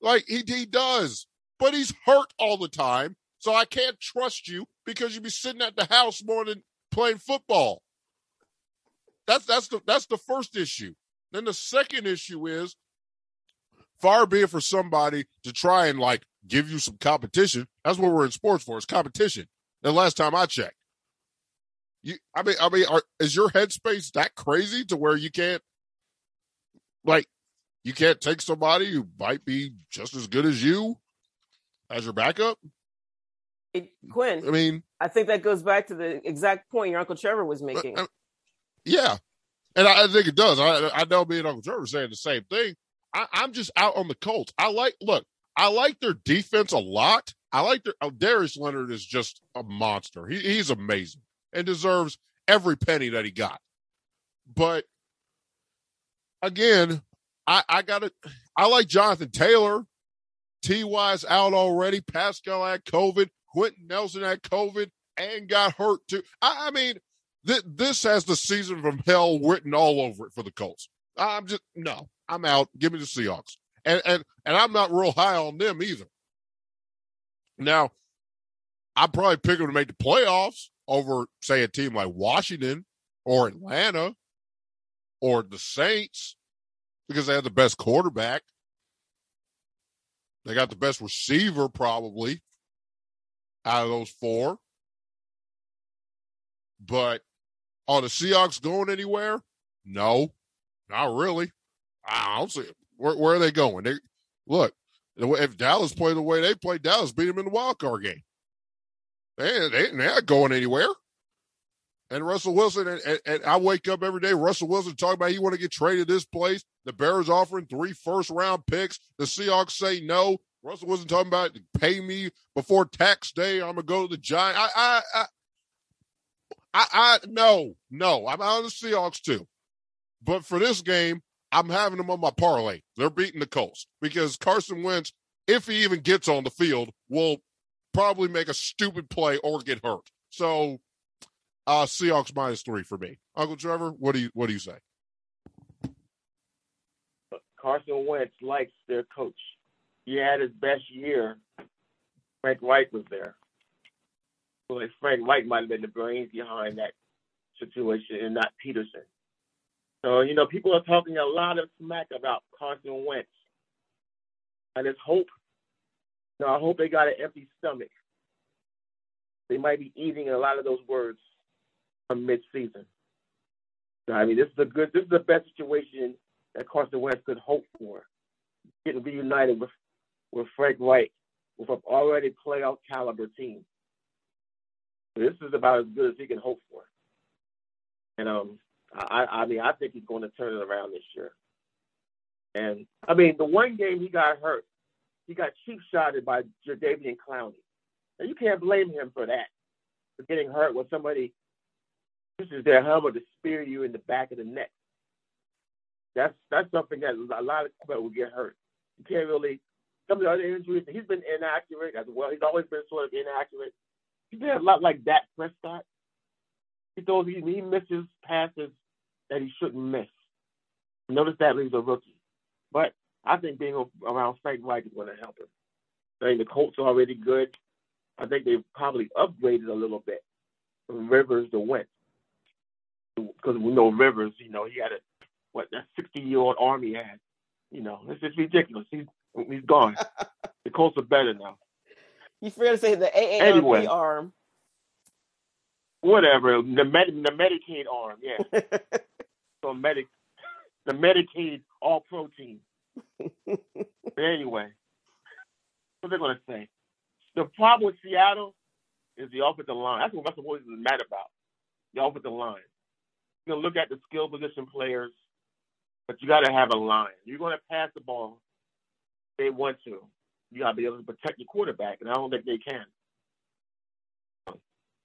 Like he he does, but he's hurt all the time. So I can't trust you because you'd be sitting at the house more than playing football. That's that's the that's the first issue. Then the second issue is far be it for somebody to try and like give you some competition. That's what we're in sports for. It's competition. The last time I checked, you, I mean, I mean, are, is your headspace that crazy to where you can't, like, you can't take somebody who might be just as good as you as your backup? It, Quinn, I mean, I think that goes back to the exact point your Uncle Trevor was making. Uh, uh, yeah, and I, I think it does. I, I know me and Uncle Trevor saying the same thing. I, I'm just out on the Colts. I like look. I like their defense a lot. I like their oh, Darius Leonard is just a monster. He, he's amazing and deserves every penny that he got. But again, I, I got to I like Jonathan Taylor. T.Y.'s out already. Pascal had COVID. Quenton Nelson had COVID and got hurt too. I, I mean, th- this has the season from hell written all over it for the Colts. I'm just no, I'm out. Give me the Seahawks, and and and I'm not real high on them either. Now, I'd probably pick them to make the playoffs over, say, a team like Washington or Atlanta or the Saints because they have the best quarterback. They got the best receiver probably out of those four. But are the Seahawks going anywhere? No, not really. I don't see. Where, where are they going? They, look, If Dallas played the way they played, Dallas beat them in the wild card game. They, they, they're not going anywhere. And Russell Wilson, and, and, and, I wake up every day, Russell Wilson talking about he want to get traded this place. The Bears offering three first round picks. The Seahawks say no. Russell Wilson talking about pay me before tax day. I'm gonna go to the Giant. I, I, I, I, I no, no. I'm out of the Seahawks too. But for this game, I'm having them on my parlay. They're beating the Colts because Carson Wentz, if he even gets on the field, will probably make a stupid play or get hurt. So, uh, Seahawks minus three for me. Uncle Trevor, what do you what do you say? Carson Wentz likes their coach. He had his best year. Frank Reich was there. Well, Frank Reich might have been the brains behind that situation and not Pederson. So, you know, people are talking a lot of smack about Carson Wentz. And it's hope. You know, I hope they got an empty stomach. They might be eating a lot of those words from mid-season. I mean, this is a good, this is the best situation that Carson Wentz could hope for. Getting reunited with with Frank Reich, with an already playoff caliber team. This is about as good as he can hope for. And um, I, I mean, I think he's going to turn it around this year. And I mean, the one game he got hurt, he got cheap shotted by Jadeveon Clowney. And you can't blame him for that, for getting hurt when somebody uses their helmet to spear you in the back of the neck. That's that's something that a lot of people will get hurt. You can't really. Some of the other injuries, he's been inaccurate as well. He's always been sort of inaccurate. He's been a lot like Dak Prescott. He throws, he, he misses passes that he shouldn't miss. Notice that he's a rookie. But I think being around Frank Reich is going to help him. I think the Colts are already good. I think they've probably upgraded a little bit from Rivers to Wentz. Because we know Rivers, you know, he had a, what, that 60 year old army had. You know, it's just ridiculous. He's, he's gone. the Colts are better now. You forgot to say the AARP anyway, arm. Whatever. The, Med- the Medicaid arm, yeah. so Medic, the Medicaid all protein. but anyway, what they're to say. The problem with Seattle is the offensive line. That's what Russell Wilson is mad about. The offensive line. You're to look at the skill position players, but you got to have a line. You're going to pass the ball. They want to. You got to be able to protect your quarterback, and I don't think they can.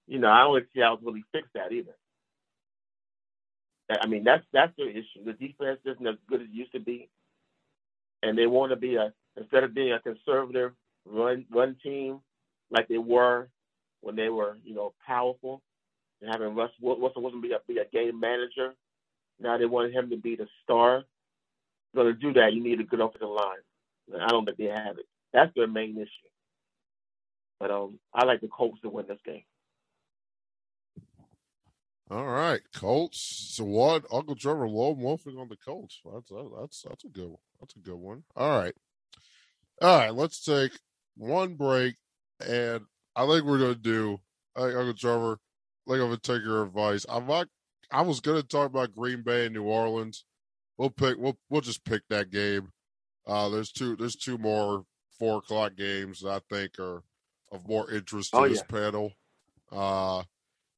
You know, I don't think Seattle's really fixed that either. I mean, that's that's the issue. The defense isn't as good as it used to be, and they want to be a instead of being a conservative run run team like they were when they were, you know, powerful and having Russ Wilson wasn't be a be a game manager. Now they want him to be the star. Going to do that, you need a good offensive line. I don't think they have it. That's their main issue. But um, I like the Colts to win this game. All right, Colts. So what? Uncle Trevor Lone wolfing on the Colts. That's that's that's a good one. That's a good one. All right, all right. Let's take one break, and I think we're gonna do. I think Uncle Trevor, I think I'm gonna take your advice. I'm not. I was gonna talk about Green Bay and New Orleans. We'll pick. We'll we'll just pick that game. Uh, there's two. There's two more four o'clock games that I think are of more interest to oh, this yeah. panel. Uh,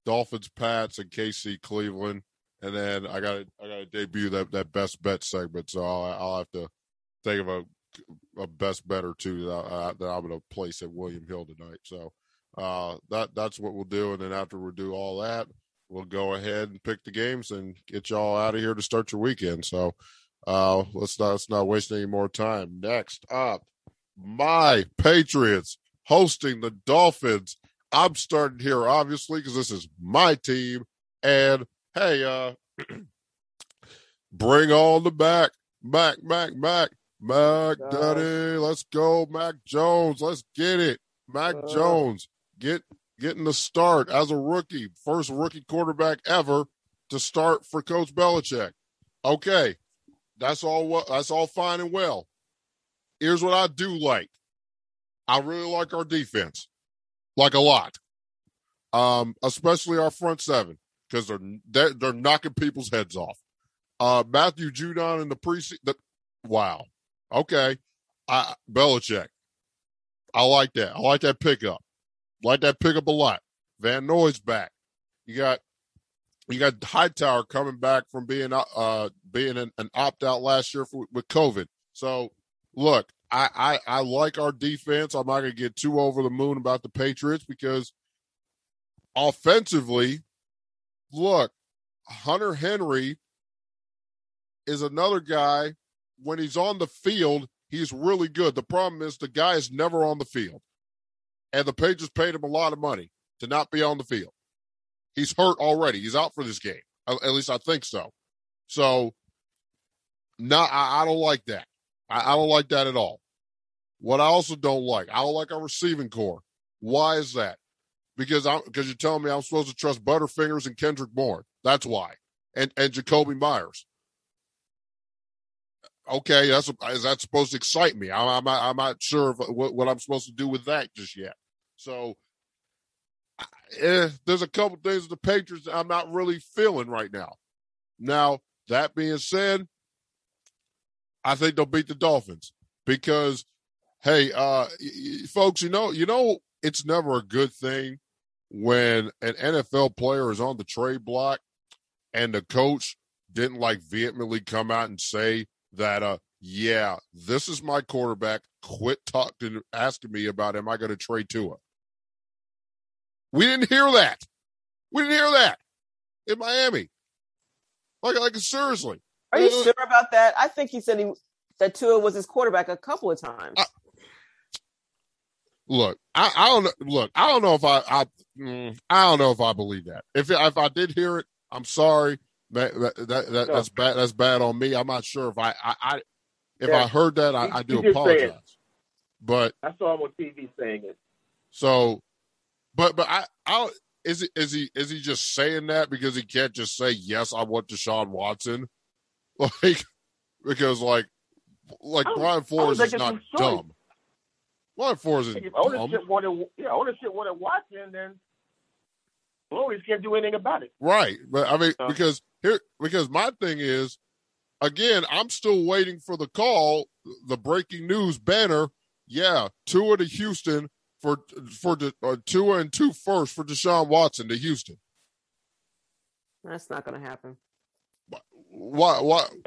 Dolphins, Pats, and KC, Cleveland, and then I got I got to debut that that best bet segment. So I'll, I'll have to think of a a best bet or two that, I, that I'm going to place at William Hill tonight. So uh, that that's what we'll do, and then after we do all that, we'll go ahead and pick the games and get y'all out of here to start your weekend. So uh, let's not let's not waste any more time. Next up, my Patriots hosting the Dolphins I'm starting here, obviously, because this is my team. And hey, uh, bring on the back, Mac, Mac, Mac, Mac, Daddy, let's go, Mac Jones, let's get it, Mac uh, Jones, get getting the start as a rookie, first rookie quarterback ever to start for Coach Belichick. Okay, that's all. That's all fine and well. Here's what I do like. I really like our defense like a lot. Um, especially our front seven because they're, they're they're knocking people's heads off. Uh, Matthew Judon in the preseason. Wow. Okay. I Belichick. I like that. I like that pickup. Like that pickup a lot. Van Noy's back. You got you got Hightower coming back from being uh being an, an opt out last year for, with COVID. So look, I, I I like our defense. I'm not gonna get too over the moon about the Patriots because offensively, look, Hunter Henry is another guy. When he's on the field, he's really good. The problem is the guy is never on the field. And the Patriots paid him a lot of money to not be on the field. He's hurt already. He's out for this game. At least I think so. So, not I, I don't like that. I, I don't like that at all. What I also don't like, I don't like our receiving corps. Why is that? Because I'm because you're telling me I'm supposed to trust Butterfingers and Kendrick Bourne. That's why. And and Jakobi Myers. Okay, that's is that supposed to excite me? I'm I'm I'm not sure if, what, what I'm supposed to do with that just yet. So eh, there's a couple things the Patriots I'm not really feeling right now. Now, that being said, I think they'll beat the Dolphins because, hey, uh, folks, you know, you know, it's never a good thing when an NFL player is on the trade block and the coach didn't like vehemently come out and say that, uh, yeah, this is my quarterback. Quit talking, asking me about am I going to trade Tua? We didn't hear that. We didn't hear that in Miami. Like, like seriously. Are you sure about that? I think he said he that Tua was his quarterback a couple of times. I, look, I, I don't look. I don't know if I, I, mm, I don't know if I believe that. If if I did hear it, I'm sorry. That, that, that, that that's bad. That's bad on me. I'm not sure if I, I, I if yeah. I heard that, I, I do apologize. But I saw him on TV saying it. So but but I I is it is he is he just saying that because he can't just say yes I want Deshaun Watson, like because like like Brian Flores is not dumb. Brian Flores is if ownership dumb. wanted yeah ownership wanted Watson then Flores can't do anything about it. Right, but I mean uh, because here because my thing is again I'm still waiting for the call the breaking news banner. Yeah, Tua to Houston for for the uh, Tua and two first for Deshaun Watson to Houston. That's not going to happen. Why?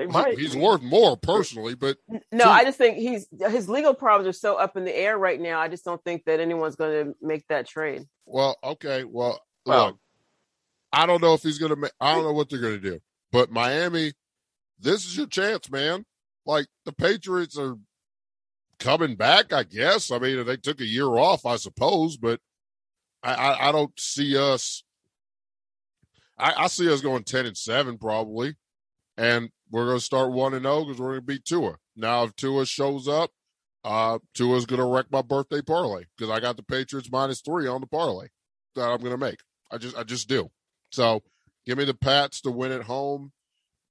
Why? He's worth more personally, but no, two, I just think he's his legal problems are so up in the air right now. I just don't think that anyone's going to make that trade. Well, okay, well, well, look, I don't know if he's going to. make I don't know what they're going to do, but Miami, this is your chance, man. Like the Patriots are coming back, I guess. I mean, they took a year off, I suppose, but I, I, I don't see us. I, I, see us going ten and seven probably, and we're going to start one and zero because we're going to beat Tua. Now, if Tua shows up, uh, Tua's going to wreck my birthday parlay because I got the Patriots minus three on the parlay that I'm going to make. I just, I just do. So, give me the Pats to win at home.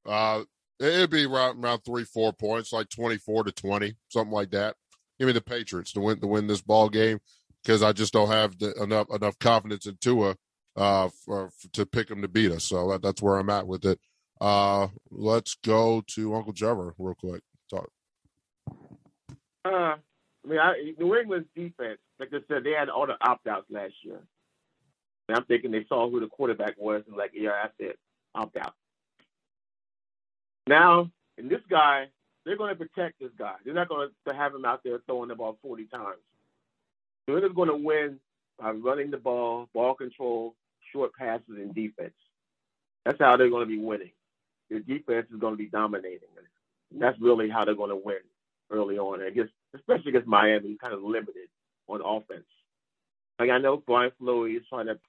Uh, It'd be around, around three, four points, like twenty-four to twenty, something like that. Give me the Patriots to win to win this ball game because I just don't have the, enough enough confidence in Tua uh, for, for, to pick him to beat us. So that, that's where I'm at with it. Uh, let's go to Uncle Trevor real quick. Talk. Uh, I mean, I, New England's defense, like I said, they had all the opt outs last year. And I'm thinking they saw who the quarterback was and like, yeah, I said, opt out. Now, and this guy, they're going to protect this guy. They're not going to have him out there throwing the ball 40 times. They're going to win by running the ball, ball control, short passes, and defense. That's how they're going to be winning. Their defense is going to be dominating. And that's really how they're going to win early on. I guess, especially against Miami, he's kind of limited on offense. Like I know Brian Flores is trying to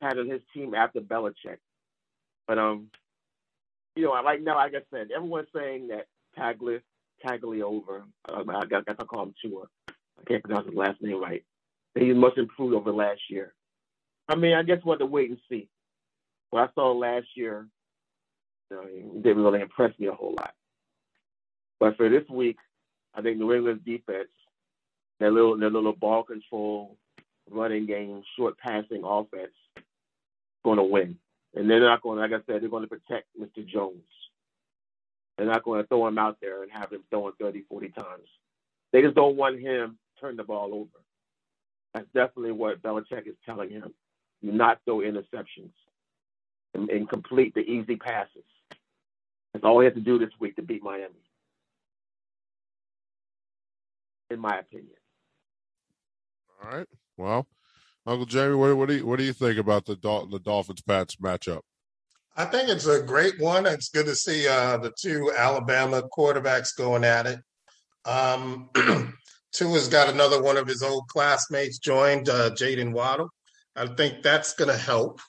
pattern his team after Belichick, but um, you know, I like now, like I said, everyone's saying that Tagli, Tagliova, um, I got, to call him Tua. I can't pronounce his last name right. That he must improve over last year. I mean, I guess we'll have to wait and see. What I saw last year, you didn't really impress me a whole lot. But for this week, I think New England's defense, their little their little ball control, running game, short passing offense, going to win. And they're not going, like I said, they're going to protect Mr. Jones. They're not going to throw him out there and have him throwing 30, 40 times. They just don't want him turn the ball over. That's definitely what Belichick is telling him. Do not throw interceptions and, and complete the easy passes. That's all he have to do this week to beat Miami, in my opinion. All right. Well, Uncle Jamie, what, what do you what do you think about the Dol- the Dolphins Pats matchup? I think it's a great one. It's good to see uh, the two Alabama quarterbacks going at it. Um, Tua's got another one of his old classmates joined, uh, Jaylen Waddle. I think that's going to help.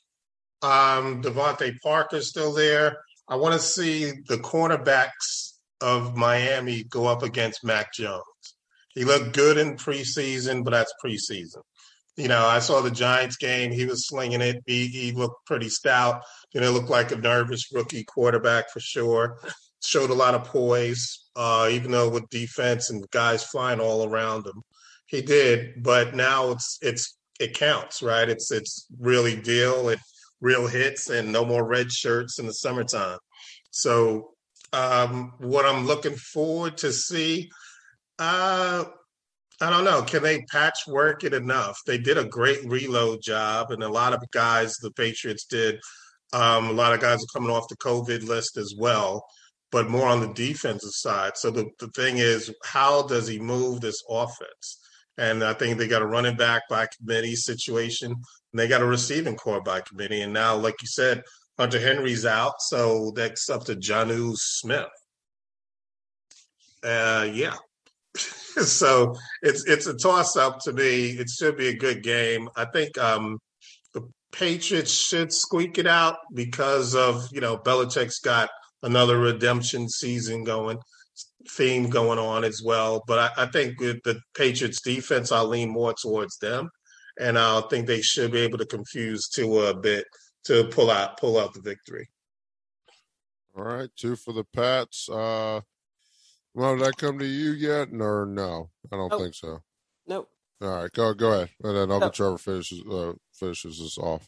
Um, DeVante Parker's still there. I want to see the cornerbacks of Miami go up against Mac Jones. He looked good in preseason, but that's preseason. You know, I saw the Giants game. He was slinging it. He, he looked pretty stout. You know, looked like a nervous rookie quarterback for sure. Showed a lot of poise, uh, even though with defense and guys flying all around him, he did. But now it's it's it counts, right? It's it's really deal. It real hits and no more red shirts in the summertime. So, um, what I'm looking forward to see, uh, I don't know. Can they patchwork it enough? They did a great reload job, and a lot of guys, the Patriots did. Um, a lot of guys are coming off the COVID list as well, but more on the defensive side. So the, the thing is, how does he move this offense? And I think they got a running back by committee situation, and they got a receiving corps by committee. And now, like you said, Hunter Henry's out, so that's up to Jonnu Smith. Uh, yeah. so it's it's a toss up to me. It should be a good game. I think um, the Patriots should squeak it out because of you know Belichick's got another redemption season going theme going on as well. But I, I think with the Patriots defense, I'll lean more towards them, and I think they should be able to confuse Tua a bit to pull out pull out the victory. All right, two for the Pats. Uh, well, did that come to you yet, or no? I don't Nope. think so. Nope. All right, go go ahead, and then Uncle Nope. Trevor finishes uh, finishes this off.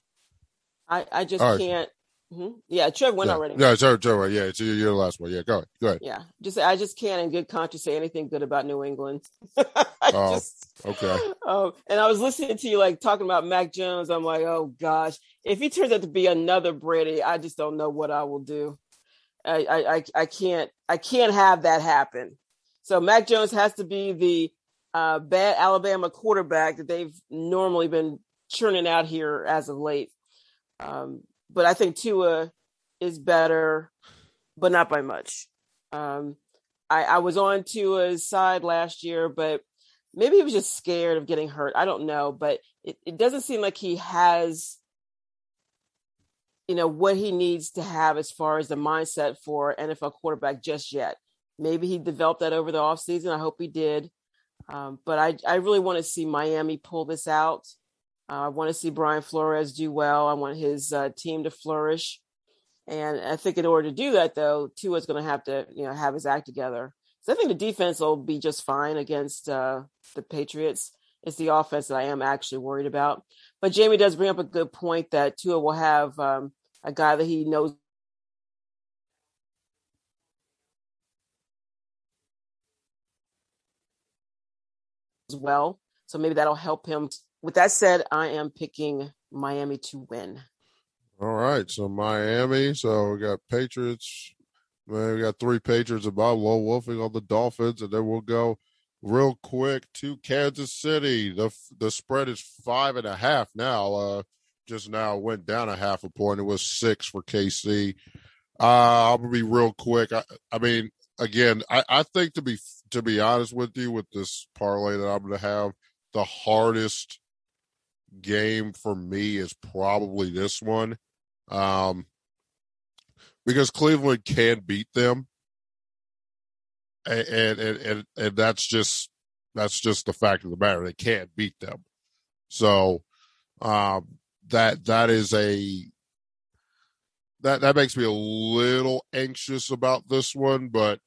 I, I just All right. can't. Mhm. Yeah, Trev went yeah. already. Yeah, Trevor, Trevor, yeah, it's your, your last one. Yeah, go ahead, go ahead. Yeah, just I just can't in good conscience say anything good about New England. Oh, just, okay. Oh, and I was listening to you like talking about Mac Jones. I'm like, oh gosh, if he turns out to be another Brady, I just don't know what I will do. I I I, I can't I can't have that happen. So Mac Jones has to be the uh, bad Alabama quarterback that they've normally been churning out here as of late. Um, but I think Tua is better, but not by much. Um, I, I was on Tua's side last year, but maybe he was just scared of getting hurt. I don't know, but it, it doesn't seem like he has, you know, what he needs to have as far as the mindset for NFL quarterback just yet. Maybe he developed that over the offseason. I hope he did. Um, but I, I really want to see Miami pull this out. I want to see Brian Flores do well. I want his uh, team to flourish. And I think in order to do that, though, Tua's going to have to, you know, have his act together. So I think the defense will be just fine against uh, the Patriots. It's the offense that I am actually worried about. But Jamie does bring up a good point that Tua will have um, a guy that he knows as well. So maybe that'll help him. With that said, I am picking Miami to win. All right, so Miami. So we got Patriots. Man, we got three Patriots about low wolfing on the Dolphins, and then we'll go real quick to Kansas City. the The spread is five and a half now. Uh, just now went down a half a point. It was six for KC. Uh, I'm gonna be real quick. I, I mean, again, I, I think to be to be honest with you, with this parlay that I'm gonna have, the hardest game for me is probably this one um, because Cleveland can beat them, and and, and and that's just that's just the fact of the matter. They can't beat them, so um, that that is a that that makes me a little anxious about this one. But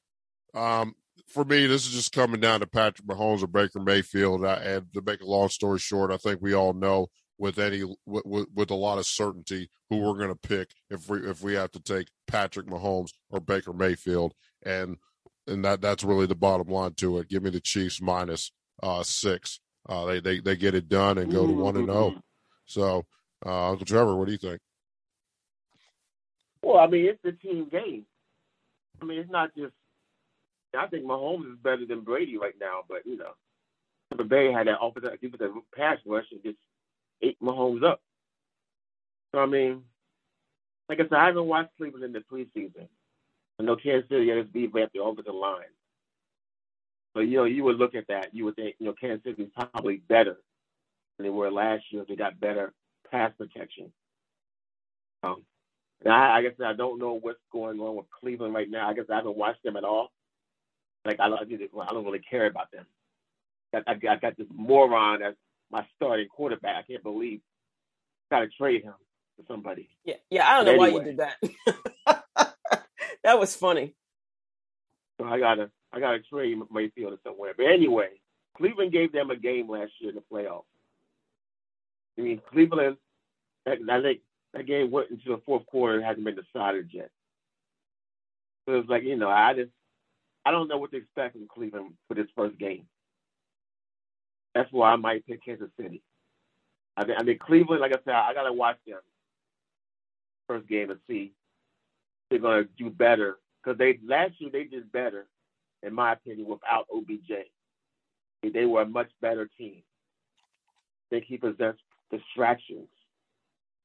um, for me, this is just coming down to Patrick Mahomes or Baker Mayfield. And to make a long story short, I think we all know with any with, with, with a lot of certainty who we're going to pick if we if we have to take Patrick Mahomes or Baker Mayfield. And and that that's really the bottom line to it. Give me the Chiefs minus uh, six. Uh, they they they get it done and go to one and zero. Oh. So, uh, Uncle Trevor, what do you think? Well, I mean, it's the team game. I mean, it's not just. I think Mahomes is better than Brady right now, but you know, Tampa Bay had that offensive defensive pass rush and just ate Mahomes up. So I mean, like I said, I haven't watched Cleveland in the preseason. I know Kansas City has revamped the offensive line. But you know, you would look at that, you would think, you know, Kansas City is probably better than they were last year. They got better pass protection. Um, and I, I guess I don't know what's going on with Cleveland right now. I guess I haven't watched them at all. Like I, I don't really care about them. I, I, I got this moron as my starting quarterback. I can't believe got to trade him to somebody. Yeah, yeah. I don't but know anyway. why you did that. that was funny. So I gotta, I gotta trade Mayfield to somewhere. But anyway, Cleveland gave them a game last year in the playoffs. I mean, Cleveland. I think that game went into the fourth quarter. It hasn't been decided yet. So it's like you know, I just, I don't know what to expect from Cleveland for this first game. That's why I might pick Kansas City. I mean, I mean Cleveland. Like I said, I gotta watch them first game and see they're gonna do better because they last year they did better, in my opinion, without OBJ. They were a much better team. They keep possess distractions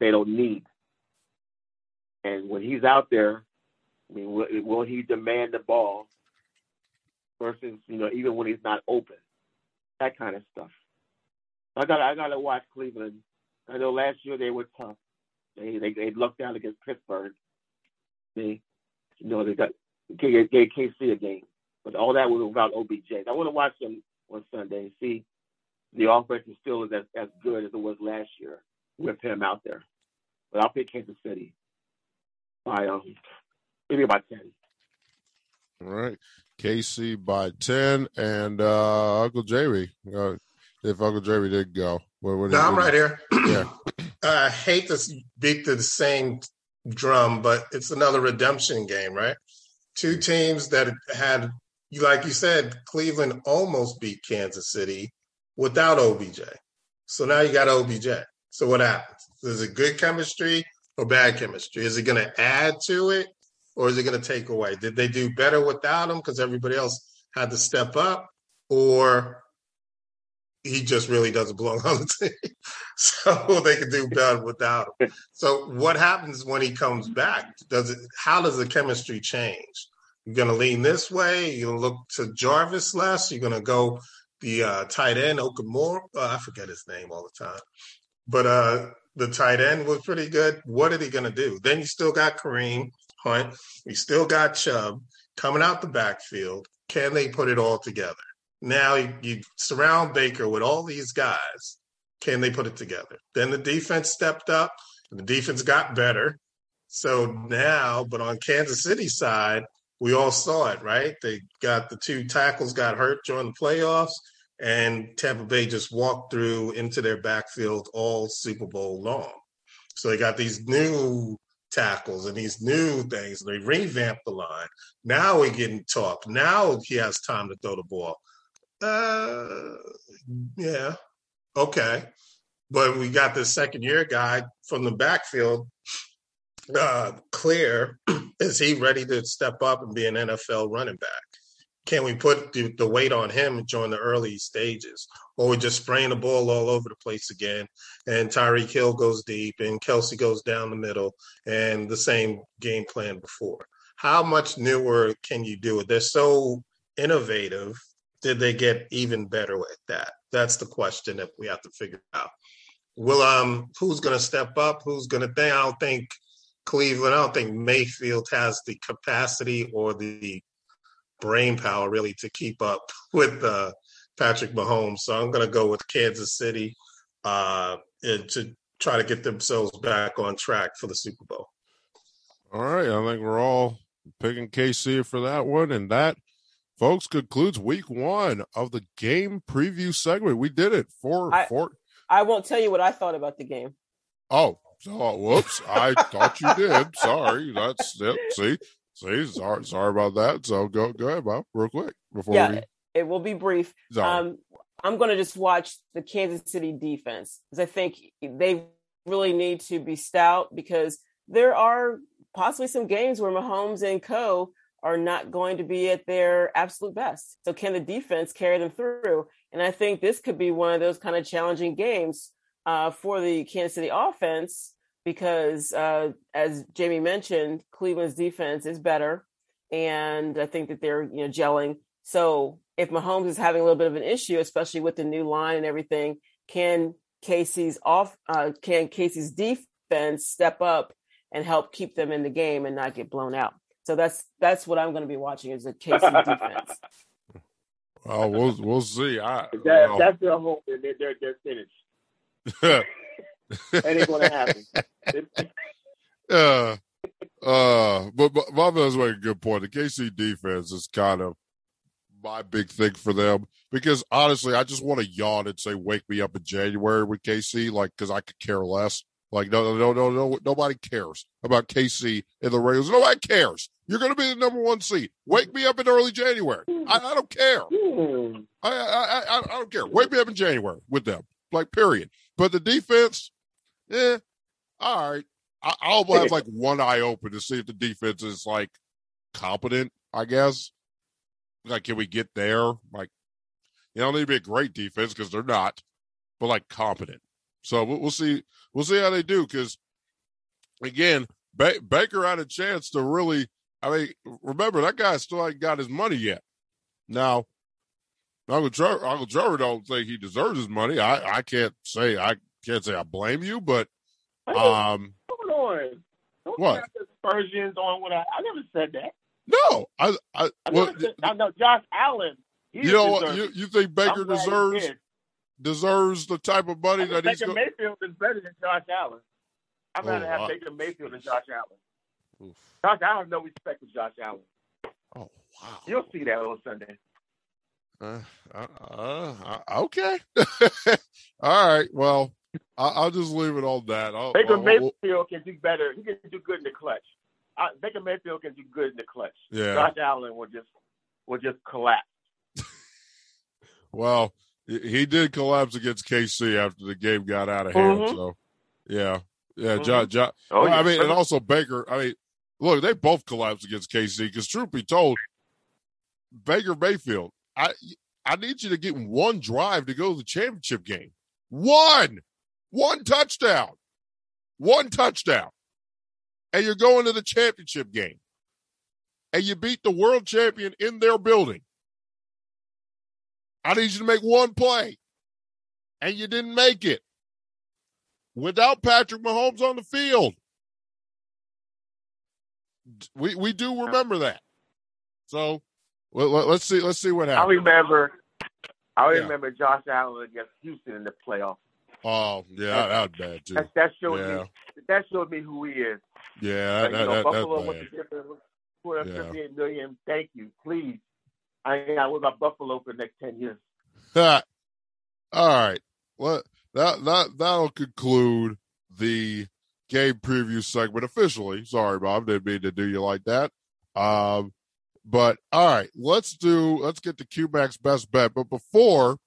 they don't need. And when he's out there, I mean, will, will he demand the ball versus you know even when he's not open? That kind of stuff. I got I got to watch Cleveland. I know last year they were tough. They they they lucked out against Pittsburgh. They you know they got gave, gave KC a game, but all that was without OBJ. I want to watch them on Sunday and see the offense is still as as good as it was last year with him out there. But I'll pick Kansas City by um maybe about ten. All right. KC by ten and uh Uncle Jerry, Uh, if Uncle Jerry did go. What, what no, I'm right here. Yeah. I hate to beat the same drum, but it's another redemption game, right? Two teams that had, like you said, Cleveland almost beat Kansas City without OBJ. So now you got OBJ. So what happens? Is it good chemistry or bad chemistry? Is it going to add to it or is it going to take away? Did they do better without him because everybody else had to step up? Or he just really doesn't belong on the team. so they could do better without him. So what happens when he comes back? Does it how does the chemistry change? You're gonna lean this way, gonna look to Jarvis less, you're gonna go the uh, tight end Okamura. Uh, I forget his name all the time. But uh, the tight end was pretty good. What are they gonna do? Then you still got Kareem Hunt, We still got Chubb coming out the backfield. Can they put it all together? Now you, you surround Baker with all these guys. Can they put it together? Then the defense stepped up. The defense got better. So now, but on Kansas City side, we all saw it, right? They got the two tackles got hurt during the playoffs, and Tampa Bay just walked through into their backfield all Super Bowl long. So they got these new tackles and these new things. They revamped the line. Now we're getting talk. Now he has time to throw the ball. Uh, yeah, okay. But we got this second year guy from the backfield, uh, clear. Is he ready to step up and be an NFL running back? Can we put the, the weight on him during the early stages? Or we just spraying the ball all over the place again, and Tyreek Hill goes deep, and Kelce goes down the middle, and the same game plan before. How much newer can you do it? They're so innovative did they get even better at that? That's the question that we have to figure out. Well, um, who's going to step up? Who's going to think? I don't think Cleveland. I don't think Mayfield has the capacity or the brain power really to keep up with uh, Patrick Mahomes. So I'm going to go with Kansas City uh, to try to get themselves back on track for the Super Bowl. All right, I think we're all picking KC for that one, and that folks concludes week one of the game preview segment. We did it for I, four. I won't tell you what I thought about the game. Oh, so whoops! I thought you did. Sorry, that's yep, see See, sorry, sorry about that. So go go ahead, Bob, real quick before Yeah, we. it will be brief. Sorry. Um, I'm going to just watch the Kansas City defense because I think they really need to be stout because there are possibly some games where Mahomes and Co are not going to be at their absolute best. So can the defense carry them through? And I think this could be one of those kind of challenging games uh, for the Kansas City offense because, uh, as Jamie mentioned, Cleveland's defense is better, and I think that they're you know gelling. So if Mahomes is having a little bit of an issue, especially with the new line and everything, can KC's off? Uh, can KC's defense step up and help keep them in the game and not get blown out? So that's that's what I'm going to be watching is the KC defense. Oh, we'll we'll see. I That, well, That's their hope, and they're, they're, they're finished. That ain't going to happen. uh, uh, but, but does make a good point. The KC defense is kind of my big thing for them because honestly, I just want to yawn and say, "Wake me up in January with KC," like because I could care less. Like no, no, no, no, nobody cares about KC in the Raiders. Nobody cares. You're going to be the number one seed. Wake me up in early January. I, I don't care. Hmm. I, I, I, I don't care. Wake me up in January with them. Like, period. But the defense, eh, all right. I, I'll have like one eye open to see if the defense is like competent, I guess. Like, can we get there? Like, you don't need to be a great defense because they're not, but like competent. So we'll, we'll see. We'll see how they do because, again, ba- Baker had a chance to really. I mean, remember that guy still ain't got his money yet. Now, Uncle Trevor, Uncle Trevor don't think he deserves his money. I, I can't say I can't say I blame you, but um, Hold on. Don't What? aspersions on what I. I never said that. no, I, I, I well, said. I know Josh Allen. you know what? You, you think Baker I'm deserves deserves the type of money that he's Baker? Mayfield is better than Josh Allen. I'd rather Oh, have wow. Baker Mayfield than Josh Allen. Josh, I have no respect for Josh Allen. Oh wow! You'll see that on Sunday. Uh, uh, uh, okay. All right. Well, I'll just leave it on that. I'll, Baker I'll- Mayfield can do better. He can do good in the clutch. Uh, Baker Mayfield can do good in the clutch. yeah. Josh Allen will just will just collapse. Well, he did collapse against KC after the game got out of hand. Mhm. So, yeah, yeah. Mhm. John, John, Oh, well, I mean, and also Baker. I mean, look, they both collapsed against KC because, truth be told, Baker Mayfield, I I need you to get one drive to go to the championship game. One, one touchdown, one touchdown, and you're going to the championship game, and you beat the world champion in their building. I need you to make one play, and you didn't make it without Patrick Mahomes on the field. We we do remember that. So let, us see let's see what happens. I remember. I Yeah. remember Josh Allen against Houston in the playoffs. Oh yeah, that was bad too. That, that showed Yeah, me. That showed me who he is. yeah, Like, that, you know, that, Buffalo that's bad. to different. Two hundred fifty-eight million. Thank you. Please. I ain't got to worry about Buffalo for the next ten years. All right. Well, that that that'll conclude the game preview segment officially. Sorry, Bob, didn't mean to do you like that. Um, but all right, let's do let's get to Q-Mac's best bet. But before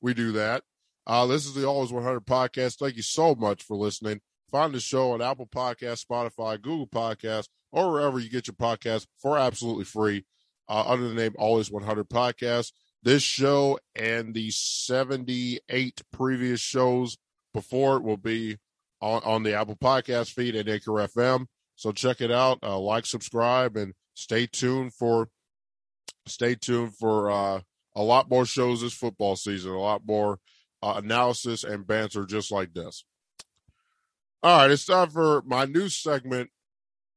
we do that, uh, this is the Always 100 podcast. Thank you so much for listening. Find the show on Apple Podcast, Spotify, Google Podcast, or wherever you get your podcast for absolutely free uh, under the name Always 100 Podcast this show and the 78 previous shows before it will be on, on the Apple Podcast feed and Anchor FM. So check it out, uh, like, subscribe, and stay tuned for stay tuned for uh, a lot more shows this football season, a lot more uh, analysis and banter just like this. All right, it's time for my new segment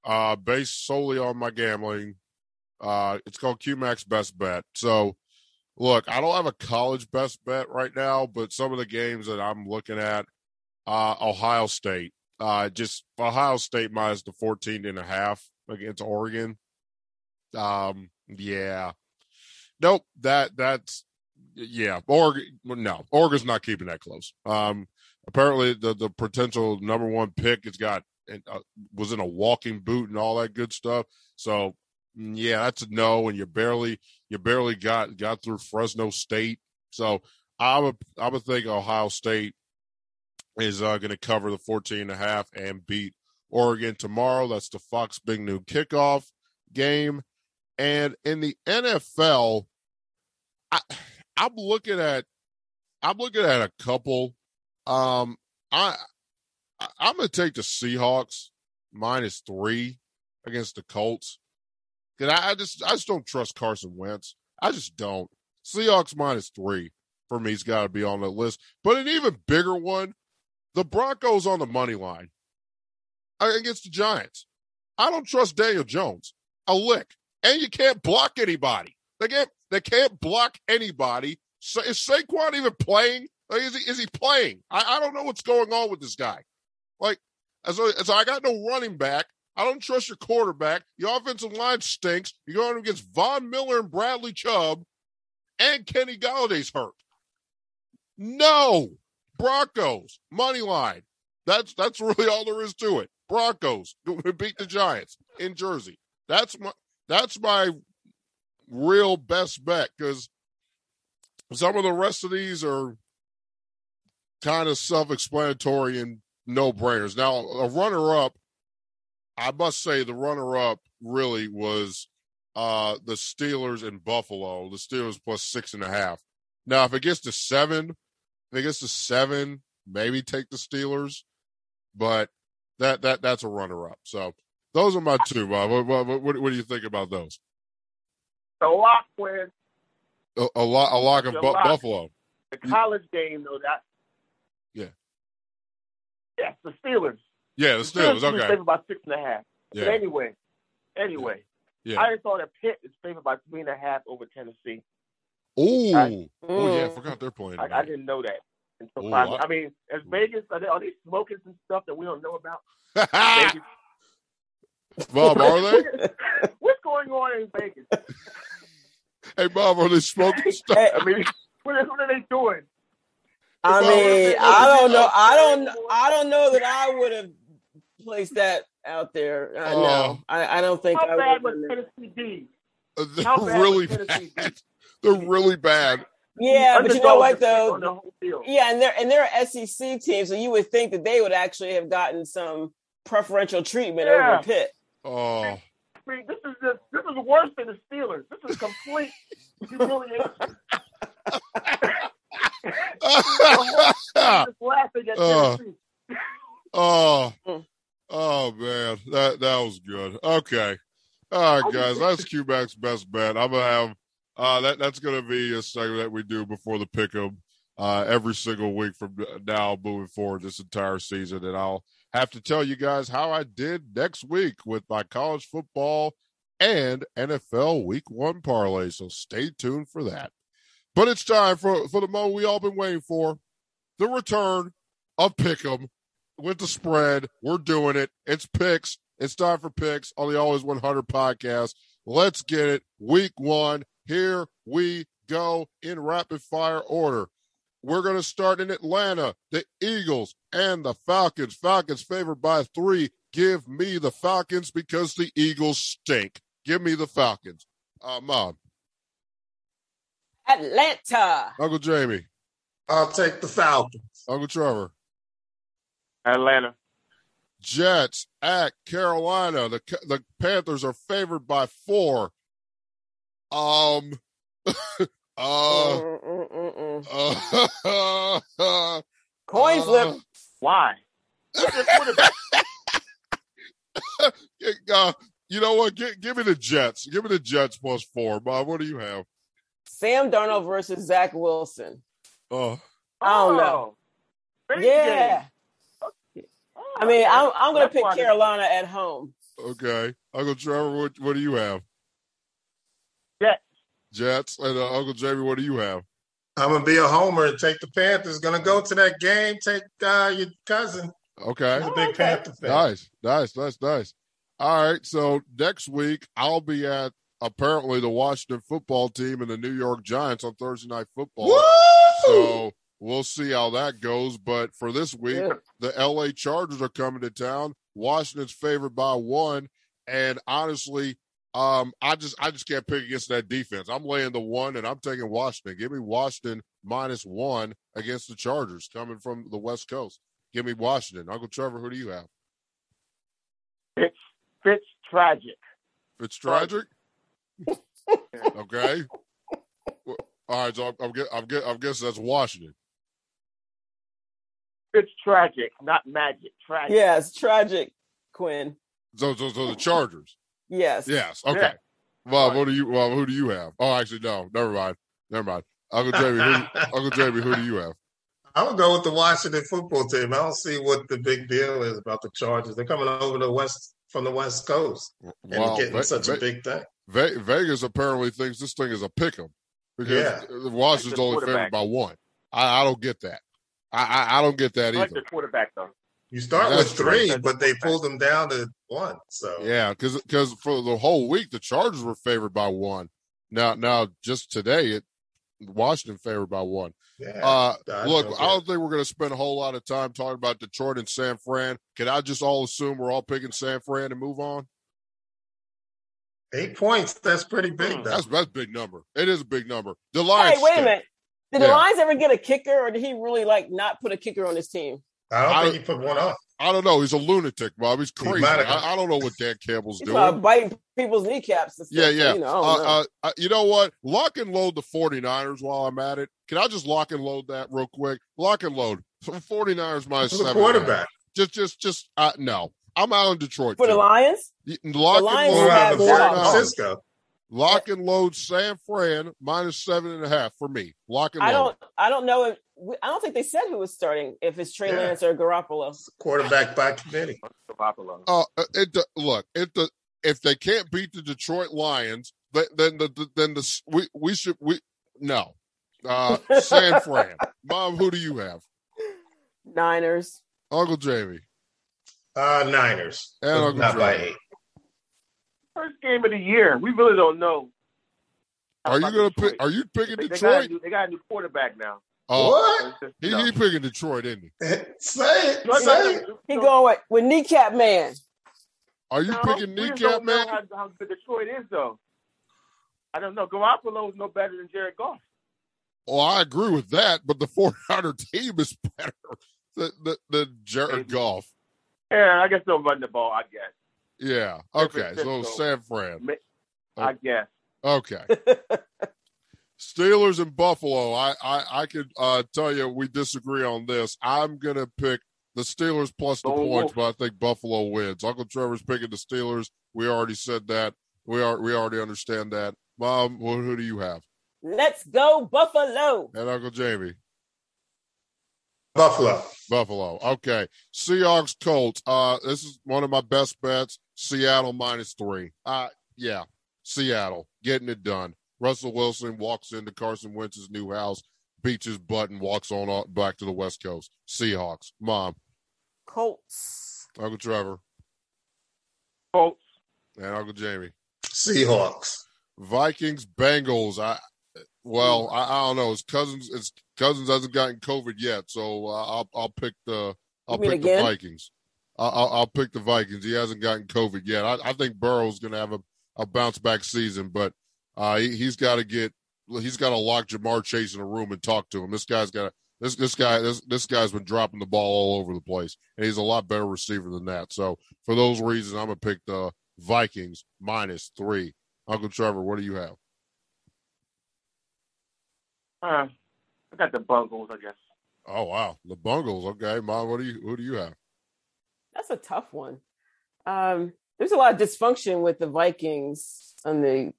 uh, based solely on my gambling. Uh, it's called Q-Mac's Best Bet. So look, I don't have a college best bet right now, but some of the games that I'm looking at, uh, Ohio State, uh, just Ohio State minus the 14 and a half against Oregon. Um, yeah, nope, that, that's, yeah, Oregon, no, Oregon's not keeping that close. Um, apparently the, the potential number one pick has got, uh, was in a walking boot and all that good stuff. So Mm, yeah, that's a no, and you barely you barely got got through Fresno State. So I would I would think Ohio State is uh, going to cover the 14 and a half and beat Oregon tomorrow. That's the Fox Big Noon kickoff game. And in the NFL, I, I'm looking at I'm looking at a couple. Um, I I'm to take the Seahawks minus three against the Colts. Cause I, I just I just don't trust Carson Wentz. I just don't. Seahawks minus three for me's got to be on the list. But an even bigger one, the Broncos on the money line against the Giants. I don't trust Daniel Jones a lick, and you can't block anybody. They can't. They can't block anybody. So is Saquon even playing? Like, is he? Is he playing? I, I don't know what's going on with this guy. Like, so, so I got no running back. I don't trust your quarterback. Your offensive line stinks. You're going against Von Miller and Bradley Chubb, and Kenny Golladay's hurt. No, Broncos money line. That's that's really all there is to it. Broncos beat the Giants in Jersey. That's my that's my real best bet because some of the rest of these are kind of self-explanatory and no brainers. Now, a runner-up I must say the runner up really was uh the Steelers in Buffalo. The Steelers plus six and a half. Now, if it gets to seven, if it gets to seven, maybe take the Steelers, but that that that's a runner up. So those are my two, Bob. What, what, what, what do you think about those? A lock win. A, a lot, a lock of Bu- lock. Buffalo. The college game, though. That. Yeah. Yes, the Steelers. Yeah, the Steelers. Okay. Favored by six and a half. Yeah. But anyway, anyway, Yeah. I just saw that Pitt is favored by three and a half over Tennessee. Ooh. I- oh yeah, I Mm. forgot they're playing. I, I didn't know that until Ooh. I- I mean, as Vegas, are they, are they smoking some stuff that we don't know about? Vegas? Bob, are they? What's going on in Vegas? Hey, Bob, are they smoking stuff? Hey, I mean, what are, what are they doing? I Well, mean, well, I don't know. I don't. well, I don't know that I would have placed that out there. Uh, know. no, I, I don't think How I bad would. was have Tennessee D? They're How bad really Tennessee bad. D? They're really bad. Yeah, but you know what though? The. Yeah, and they're and they're an SEC team, so you would think that they would actually have gotten some preferential treatment Yeah. over Pitt. Oh, I mean, this is just this is worse than the Steelers. This is complete humiliation. Just laughing at Uh. Oh, oh man, that that was good. Okay, all right, guys, that's Q-Mac's best bet. I'm gonna have uh, that. That's gonna be a segment that we do before the pick'em uh, every single week from now moving forward this entire season, and I'll have to tell you guys how I did next week with my college football and NFL Week One parlay. So stay tuned for that. But it's time for for the moment we all been waiting for, the return of Pick'em with the spread. We're doing it. It's picks. It's time for picks on the Always 100 podcast. Let's get it. Week one. Here we go in rapid fire order. We're going to start in Atlanta. The Eagles and the Falcons. Falcons favored by three. Give me the Falcons because the Eagles stink. Give me the Falcons. Uh, Mom, Atlanta. Uncle Jamie, I'll take the Falcons. Uncle Trevor. Atlanta. Jets at Carolina. The the Panthers are favored by four. Um, uh, uh, Coin flip. Why? What's the quarterback? uh, you know what? Give, give me the Jets. Give me the Jets plus four. Bob, what do you have? Sam Darnold versus Zach Wilson. Oh, I don't know. Oh, Yeah. game. Oh, I mean. I'm, I'm going to pick Carolina at home. okay. Uncle Trevor, what, what do you have? Jets. Jets. And uh, Uncle Jamie, what do you have? I'm gonna be a homer and take the Panthers. Gonna go to that game. Take uh, your cousin. Okay. He's a big okay. Panther fan. Nice, nice, nice, nice. All right. So next week I'll be at apparently the Washington football team and the New York Giants on Thursday night football. Woo! So we'll see how that goes. But for this week, Yeah. the LA Chargers are coming to town. Washington's favored by one. And honestly, Um, I just I just can't pick against that defense. I'm laying the one, and I'm taking Washington. Give me Washington minus one against the Chargers coming from the West Coast. Give me Washington. Uncle Trevor, who do you have? It's Fitz tragic. It's tragic. okay. All right, so I'm, I'm, gue- I'm, gue- I'm guessing that's Washington. It's tragic, not magic. Tragic. Yes, tragic, Quinn. So, so, so the Chargers. Yes. Yes. Okay. Yeah. Well, what do you? Well, who do you have? Oh, actually, no. Never mind. Never mind. Uncle Jamie. Who, Uncle Jamie, who do you have? I would go with the Washington football team. I don't see what the big deal is about the Chargers. They're coming over the west from the West Coast and Well, getting Ve- such a big thing. Ve- Vegas apparently thinks this thing is a pick 'em because Yeah. Washington's the only favored by one. I, I don't get that. I, I I don't get that I like either. the quarterback though. You start That's with true. three, but they pulled them down to one. So Yeah, because because for the whole week the Chargers were favored by one. Now now just today it Washington favored by one. yeah. Uh, I look, I don't think we're going to spend a whole lot of time talking about Detroit and San Fran. Can I just all assume we're all picking San Fran and move on? Eight points. That's pretty big. Hmm. Though. That's that's a big number. It is a big number. The Lions. Hey, wait a minute. Did the Yeah. Lions ever get a kicker, or did he really like not put a kicker on his team? I don't I- think he put one on. I don't know. He's a lunatic, Bob. He's crazy. might I, I don't know what Dan Campbell's He's doing. about biting people's kneecaps. And stuff, Yeah, yeah. You know, uh, know. uh, uh, you know what? Lock and load the 49ers while I'm at it. Can I just lock and load that real quick? Lock and load. So 49ers minus the seven. and a half. quarterback? Just, just, just, uh, no. I'm out in Detroit. For the. Lions, Y- Lock Lions and load have about the that. 49ers. San Francisco? Lock and load San Fran minus seven and a half for me. Lock and I load. I don't. I don't know if we- I don't think they said who was starting. If it's Trey Yeah. Lance or Garoppolo. Quarterback by committee. Garoppolo. Uh, it uh, look if the if they can't beat the Detroit Lions, then then the, the then the we we should we no. Uh, San Fran, Mom, who do you have? Niners. Uncle Jamie Uh, Niners. And Uncle not by eight. First game of the year. We really don't know. are you gonna Detroit. pick? Are you picking They, they got Detroit? new, they got a new quarterback now. Oh, what? So it's just, he, he picking Detroit, isn't he? Eh, say it. No, no, Say it. He going with, with kneecap man. Are you no, picking we just kneecap don't know man? How, how good Detroit is, though. I don't know. Garoppolo is no better than Jared Goff. Oh, I agree with that, but the 49er team is better than, than, than Jared Maybe. Goff. Yeah, I guess they'll run the ball. I guess. Yeah. Okay. So Francisco. San Fran. I guess. Okay. Steelers and Buffalo. I I, I could uh, tell you we disagree on this. I'm gonna pick the Steelers plus the Oh, points, but I think Buffalo wins. Uncle Trevor's picking the Steelers. We already said that. We are we already understand that. Mom, who, who do you have? Let's go Buffalo. And Uncle Jamie. Buffalo. Buffalo. Okay. Seahawks Colts. Uh this is one of my best bets. Seattle minus three. Uh yeah. Seattle. Getting it done. Russell Wilson walks into Carson Wentz's new house, beats his butt, and walks on back to the West Coast. Seahawks. Mom. Colts. Uncle Trevor. Colts. And Uncle Jamie. Seahawks. Vikings, Bengals. I well, I, I don't know. His Cousins, his Cousins hasn't gotten COVID yet, so uh, I'll I'll pick the I'll pick again? the Vikings. I'll, I'll I'll pick the Vikings. He hasn't gotten COVID yet. I, I think Burrow's going to have a, a bounce back season, but uh, he, he's got to get he's got to lock Ja'Marr Chase in a room and talk to him. This guy's got to. This this guy this this guy's been dropping the ball all over the place, and he's a lot better receiver than that. So for those reasons, I'm gonna pick the Vikings minus three. Uncle Trevor, what do you have? Uh, I got the Bungles, I guess. Oh wow, the Bungles. Okay, mom. What do you who do you have? That's a tough one. Um, there's a lot of dysfunction with the Vikings on the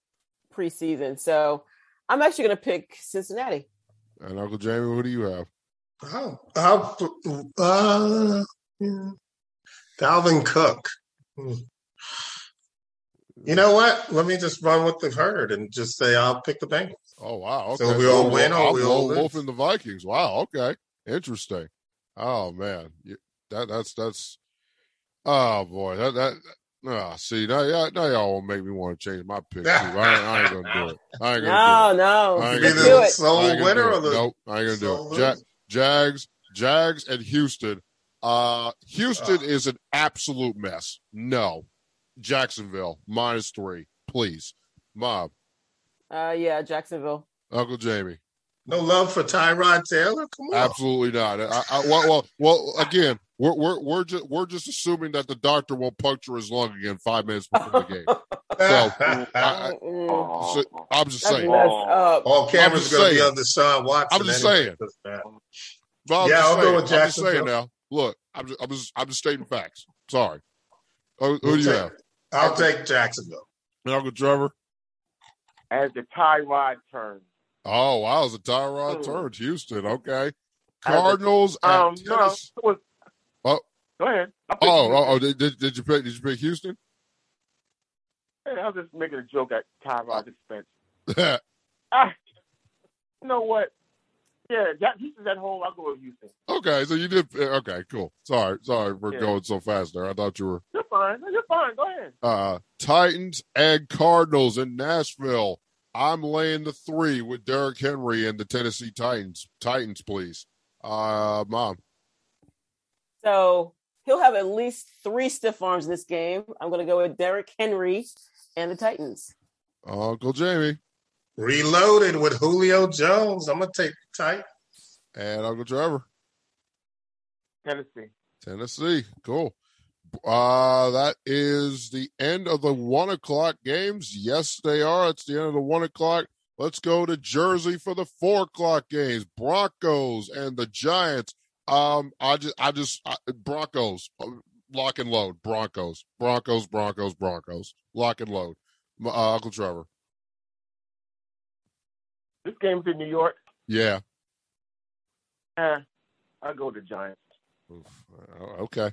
preseason, so I'm actually going to pick Cincinnati. And Uncle Jamie, who do you have? Oh, I'll, uh, yeah. Dalvin Cook. Hmm. You know what? Let me just run with the herd and just say I'll pick the Bengals. Oh wow. Okay. So we all Well, win or I'm we all lone wolf in the Vikings. Wow. Okay. Interesting. Oh man, You- that that's that's. Oh boy, that that. Ah, see now, y'all, now y'all will make me want to change my pick too. I, ain't- I ain't gonna do it. I ain't gonna No, no, I ain't Be gonna do do the it. do it. I sole ain't gonna winner do or it. the Nope, I ain't gonna do it. Ja- Jags, Jags, and Houston. Uh, Houston Ah. is an absolute mess. No, Jacksonville minus three please. Mob. Uh, yeah, Jacksonville. Uncle Jamie. No love for Tyrod Taylor. Come on. Absolutely not. I, I, well, well, well, again, we're we're we're just we're just assuming that the doctor won't puncture his lung again five minutes before the game. So, I- Mm, So, I'm just saying. All cameras just going to be saying. on Deshaun Watson. I'm just anyway. saying. Just I'm Yeah, just I'll go saying, with I'm just saying Jacksonville. now. Look, I'm just, I'm just I'm just stating facts. Sorry. Who, who We'll do you take- have? I'll take Jacksonville. Uncle Trevor. As the Tyrod turns. Oh wow, it's a Tyrod Hmm. turns. Houston. Okay. Cardinals at Um, no, it was. Go ahead. Oh, oh, oh, did, did, did you pick? Did you pick Houston? Hey, I was just making a joke at Tyrod's expense. okay, Ah, you know what? Yeah, that, Houston's at home. I'll go with Houston. Okay, so you did. Okay, cool. Sorry, sorry for Yeah. going so fast there. I thought you were You're fine. No, You're fine. Go ahead. uh Titans and Cardinals in Nashville. I'm laying the three with Derrick Henry and the Tennessee Titans. Titans, please. Uh, mom. So he'll have at least three stiff arms this game. I'm going to go with Derrick Henry and the Titans. Uncle Jamie Reloaded with Julio Jones. I'm going to take the Titans. and Uncle Trevor. Tennessee. Tennessee. Cool. Uh, that is the end of the one o'clock games. Yes, they are. It's the end of the one o'clock. Let's go to Jersey for the four o'clock games. Broncos and the Giants. Um, I just, I just, I, Broncos, uh, lock and load. Broncos, Broncos, Broncos, Broncos, lock and load. Uh, Uncle Trevor. This game's in New York. Yeah. Eh, I'll go to Giants. Oof. Uh, Okay.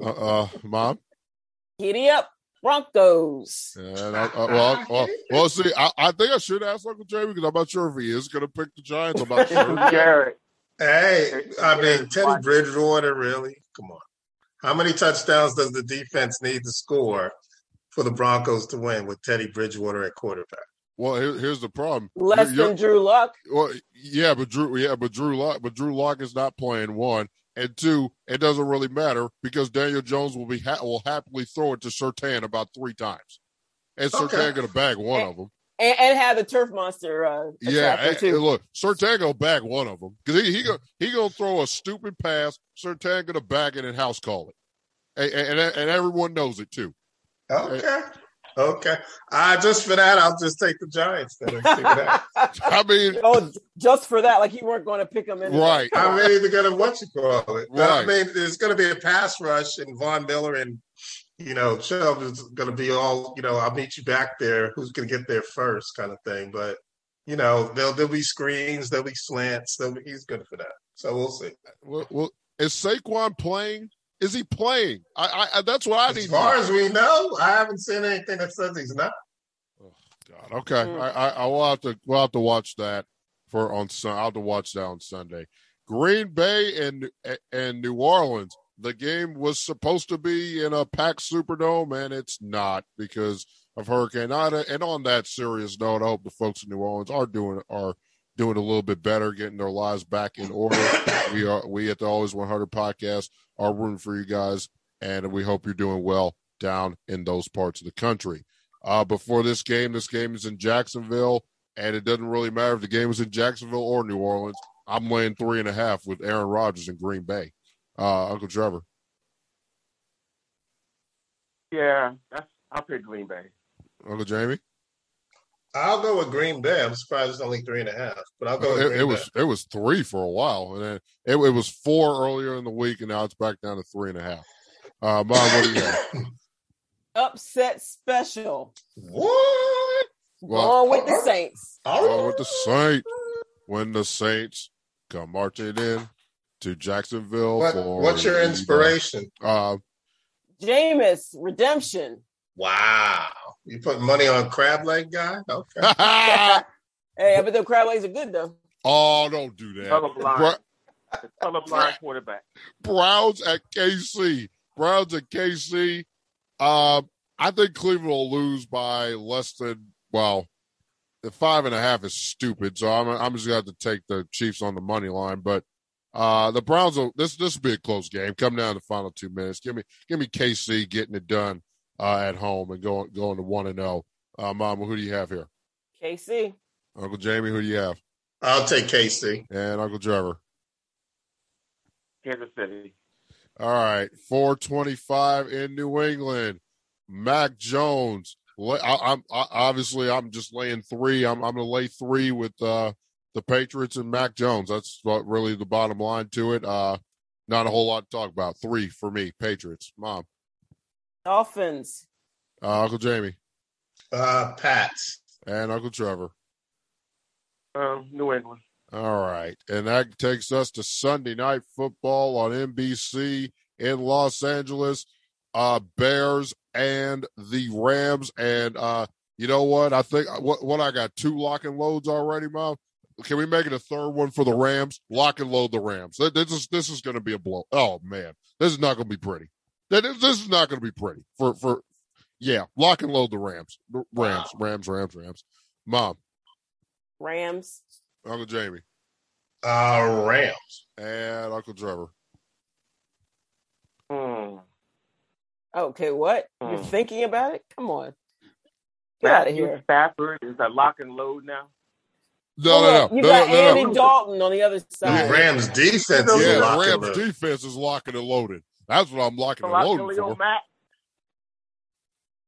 Uh, uh, mom. Giddy up, Broncos. And I, uh, well, well, well, see, I, I think I should ask Uncle Jamie because I'm not sure if he is going to pick the Giants. I'm not sure. Garrett. Hey, I mean, Teddy Bridgewater, really? Come on. How many touchdowns does the defense need to score for the Broncos to win with Teddy Bridgewater at quarterback? Well, here, here's the problem. Less You're- than Drew Lock. Well, yeah, but Drew, yeah, but Drew Lock, but Drew Lock is not playing one, and two, it doesn't really matter because Daniel Jones will be ha- will happily throw it to Surtain about three times, and Okay. Going to bag one of them. And, and have the turf monster uh, Yeah, and- too. and look, Surtain gonna bag one of them because he he go, he gonna throw a stupid pass. Surtain gonna bag it and house call it, and, and and everyone knows it too. Okay. Okay. Uh, just for that, I'll just take the Giants then. and see what happens. I mean, oh, just for that, like you weren't going to pick him in. right? I mean, they're gonna what you call it. I mean, there's gonna be a pass rush, and Von Miller and you know Chubb is gonna be all you know. I'll meet you back there. Who's gonna get there first, kind of thing. But you know, there'll there'll be screens, there'll be slants. There'll be, he's good for that. So we'll see. Well, well, is Saquon playing? Is he playing? I, I, I that's what I need. As far know. as we know, I haven't seen anything that says he's not. Oh, God, okay. Mm. I, I, I will have to we'll have to watch that for on Sun. I'll have to watch that on Sunday. Green Bay and and New Orleans. The game was supposed to be in a packed Superdome, and it's not because of Hurricane Ida. And on that serious note, I hope the folks in New Orleans are doing are doing a little bit better, getting their lives back in order. we are we at the Always 100 podcast are rooting for you guys, and we hope you're doing well down in those parts of the country uh, before this game. This game is in Jacksonville, and it doesn't really matter if the game is in Jacksonville or New Orleans. I'm laying three and a half with Aaron Rodgers in Green Bay. Uh, Uncle Trevor. Yeah, that's. I'll pick Green Bay. Uncle Jamie. I'll go with Green Bay. I'm surprised it's only three and a half, but I'll go with It, Green it Bay. was it was three for a while, and then it, it was four earlier in the week, and now it's back down to three and a half. Uh, Mom, what do you have? Upset special. What? Well, Going with the Saints. Oh, with the Saints. When the Saints come marching in to Jacksonville. What, for what's your inspiration? Uh, Jameis, redemption. Wow. You put money on crab leg guy? Okay. uh, Hey, but the crab legs are good though. oh, don't do that. Colorblind. Bra- The colorblind quarterback. Browns at KC. Browns at KC. Um, I think Cleveland will lose by less than well. The five and a half is stupid, so I'm I'm just going to have to take the Chiefs on the money line. But uh, the Browns will this this will be a close game. Come down to the final two minutes. Give me give me KC getting it done uh, at home and going going to one and zero Uh, Mama, who do you have here? KC. Uncle Jamie, who do you have? I'll take KC. And Uncle Trevor. Kansas City. All right, 425 in New England. Mac Jones. I, am obviously I'm just laying three. I'm I'm going to lay three with uh, the Patriots and Mac Jones. That's what really the bottom line to it. Uh, not a whole lot to talk about. Three for me. Patriots. Mom. Dolphins. Uh, Uncle Jamie. Uh, Pats. And Uncle Trevor. Um, New England. All right. And that takes us to Sunday night football on NBC in Los Angeles. Uh, Bears and the Rams. And uh, you know what? I think what what I got two lock and loads already, Mom. Can we make it a third one for the Rams? Lock and load the Rams. This is this is going to be a blow. Oh man, this is not going to be pretty. This is not going to be pretty for for. Yeah, lock and load the Rams. Rams, Rams, Rams, Rams. Mom. Rams. Uncle Jamie. Uh, Rams. And Uncle Trevor. Hmm. Okay, what? You're hmm. thinking about it? Come on. Get out of here. Stafford is a lock and load now. No, no, no. You no, got no, Andy no. Dalton on the other side. The Rams defense yeah, is the Rams defense is locking and loaded. That's what I'm locking and loading for. Matt?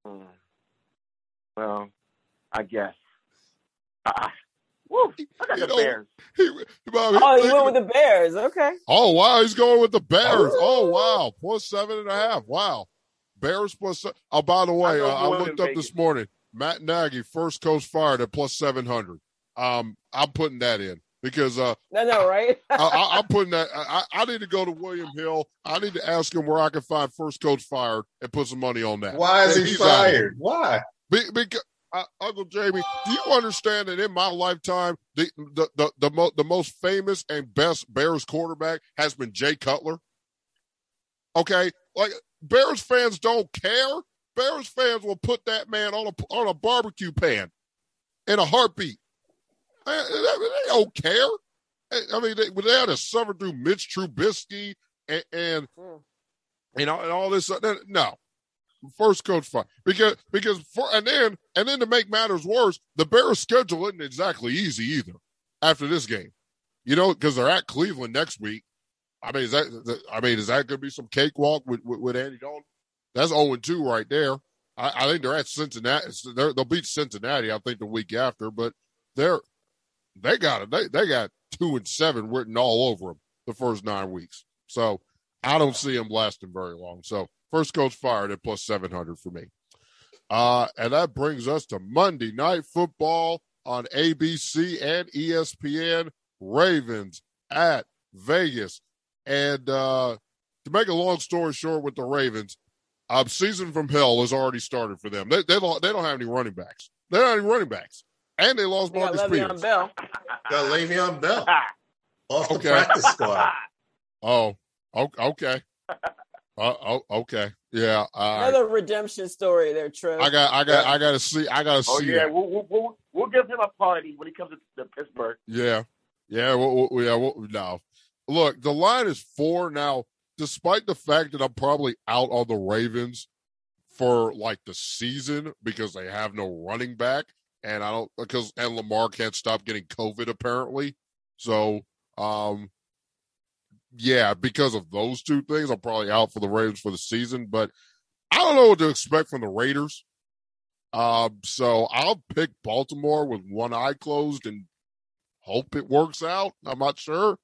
Hmm. Well, I guess. Uh, woo, I got you the know, Bears. He, Bob, oh, he went with the Bears. Okay. Oh wow, he's going with the Bears. Oh wow, plus seven and a half. Wow, Bears plus. Seven. Oh, by the way, I, uh, I looked up this morning. Matt Nagy, first coach fired at plus seven hundred. Um, I'm putting that in because uh, no, no, right? I, am putting that. I, I, need to go to William Hill. I need to ask him where I can find first coach fired and put some money on that. Why is he fired? Why? Be, because uh, Uncle Jamie, do you understand that in my lifetime, the the the the, mo- the most famous and best Bears quarterback has been Jay Cutler? Okay, like Bears fans don't care. Bears fans will put that man on a on a barbecue pan in a heartbeat. They, they don't care. I mean, they, they had to suffer through Mitch Trubisky and, and hmm. you know and all this. No, first coach fire because because for and then and then to make matters worse, the Bears' schedule isn't exactly easy either. After this game, you know, because they're at Cleveland next week. I mean, is that I mean, is that going to be some cakewalk with, with, with Andy Dalton? That's zero oh and two right there. I, I think they're at Cincinnati. they will beat Cincinnati, I think, the week after. But they're they got it. They they got two and seven written all over them the first nine weeks. So I don't see them lasting very long. So first coach fired at plus seven hundred for me. Uh, and that brings us to Monday Night Football on ABC and ESPN. Ravens at Vegas. And uh, to make a long story short with the Ravens, uh, season from hell has already started for them. They, they, don't, they don't have any running backs. They don't have any running backs. And they lost Marcus got Peters. Bell. Got Le'Veon Bell off the okay. practice squad. Oh, okay. Uh, oh, okay. Yeah. Another redemption story there, Trev. I got, I got, I got to see. I got to oh, see. yeah, we'll, we'll, we'll, give him a party when he comes to Pittsburgh. Yeah, yeah, we'll, we'll, yeah. We'll, no, look, the line is four now. Despite the fact that I'm probably out on the Ravens for like the season because they have no running back, and I don't because and Lamar can't stop getting COVID apparently. So, um, yeah, because of those two things, I'm probably out for the Ravens for the season. But I don't know what to expect from the Raiders. Um, so I'll pick Baltimore with one eye closed and hope it works out. I'm not sure.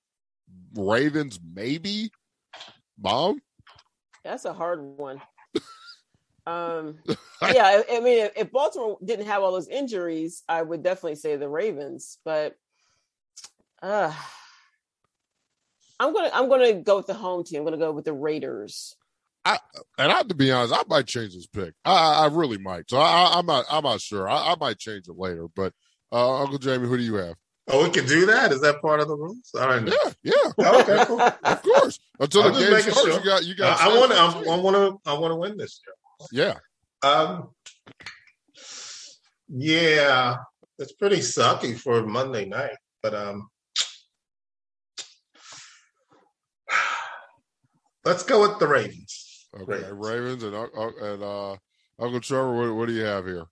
Ravens, maybe. Mom? That's a hard one. Um, yeah, I, I mean, if, if, Baltimore didn't have all those injuries, I would definitely say the Ravens. But uh, I'm gonna I'm gonna go with the home team. I'm gonna go with the Raiders. I, and I have to be honest, I might change this pick. I, I really might. So I, am not. I'm not sure. I, I, might change it later. But uh, Uncle Jamie, who do you have? Oh, we can do that. Is that part of the rules? I don't know. Yeah, yeah. okay, cool. of course. Until the game starts, sure. you got you got. Uh, I want to. I want to. I want to win this year. Yeah. Um. Yeah, it's pretty sucky for Monday night, but um. Let's go with the Ravens. Okay, Ravens, Ravens and uh, and uh, Uncle Trevor, what, what do you have here?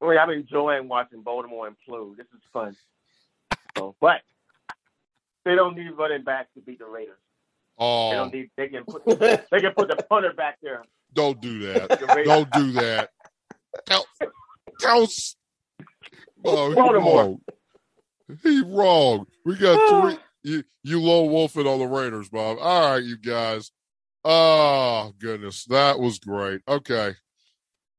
I mean, I'm enjoying watching Baltimore implode. This is fun. So, but they don't need running back to beat the Raiders. Oh, They Oh, don't need. They can put. They can put the punter back there. Don't do that. Don't do that. Tell, tell, s- oh, he Baltimore. wrong. He wrong. We got three. You, you lone wolfing on the Raiders, Bob. All right, you guys. Oh goodness, that was great. Okay,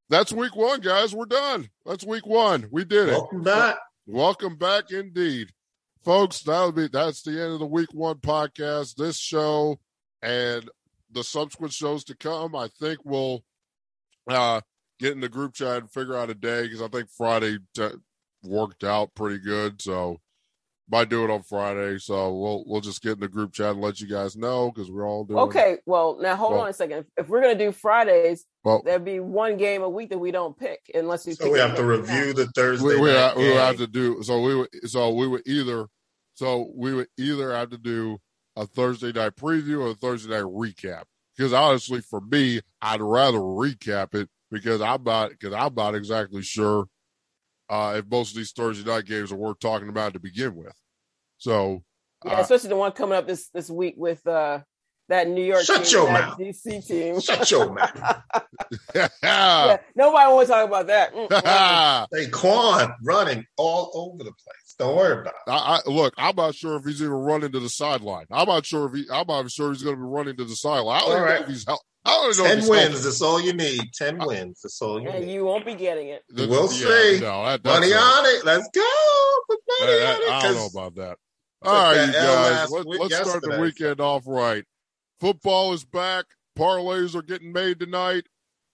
that's week one, guys. We're done. That's week one. We did it. Welcome back. Welcome back, indeed, folks. That'll be that's the end of the week one podcast. This show and the subsequent shows to come, I think we'll uh, get in the group chat and figure out a day because I think Friday t- worked out pretty good. So might do it on Friday. So we'll we'll just get in the group chat and let you guys know because we're all doing Okay, well now hold Well- on a second. If we're gonna do Fridays, Well, there'd be one game a week that we don't pick unless we. So pick we have to game. review the Thursday we, we, night ha- we would have to do so we would so we would either so we would either have to do a Thursday night preview or a Thursday night recap. Because honestly, for me, I'd rather recap it because I'm not because I'm not exactly sure uh, if most of these Thursday night games are worth talking about to begin with. So Yeah, uh, especially the one coming up this this week with uh that New York Shut team, your that mouth. DC team. Shut your mouth. yeah, nobody want to talk about that. I, Saquon running all over the place. Don't worry about it. I look. I'm not sure if he's even running to the sideline. I'm not sure if he. I'm not sure he's going to be running to the sideline. I don't All even know right. if he's. hel- I don't even know if Ten he's wins. healthy. That's all you need. Ten wins. That's all you and need. you won't be getting it. The- We'll yeah, see. No, that, that's Money a- on it. Let's go. Put money that- on it. I don't know 'cause about that. All right, you guys. Let, let's start the weekend off right. Football is back. Parlays are getting made tonight,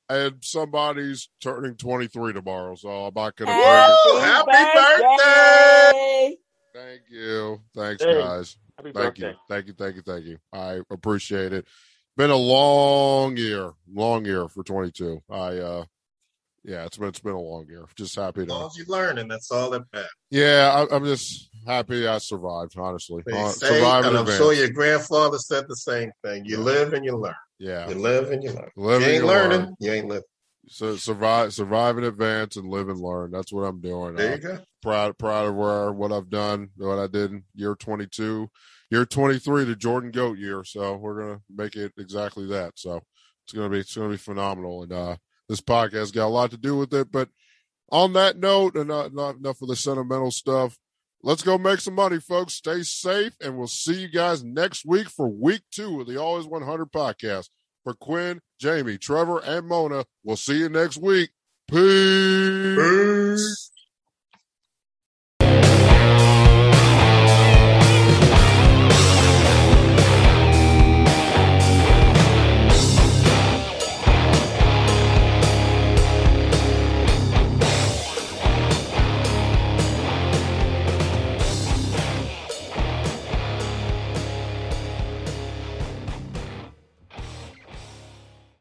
and somebody's turning 23 tomorrow. So I'm not going to bring it. Happy birthday! Thank you. Thanks, Hey. guys. Happy Thank birthday. you. Thank you. Thank you. Thank you. I appreciate it. Been a long year, long year for 22. I, uh, yeah, it's been, it's been a long year. Just happy As long to, as you learn, and that's all that matters. yeah, I, I'm just happy I survived, honestly. Uh, say, survived and I'm advance. sure your grandfather said the same thing. You live and you learn. Yeah. You live and you learn. Live you ain't you learning. learn. You ain't living. So survive, survive in advance and live and learn. That's what I'm doing. There Uh, you go. proud, proud of where, what I've done, what I did in year 22, year 23, the Jordan Goat year. So we're going to make it exactly that. So it's going to be, it's to be phenomenal. And, uh, this podcast got a lot to do with it, but on that note, and not, not enough of the sentimental stuff, let's go make some money, folks. Stay safe, and we'll see you guys next week for week two of the Always 100 podcast. For Quinn, Jamie, Trevor, and Mona, we'll see you next week. Peace. Peace.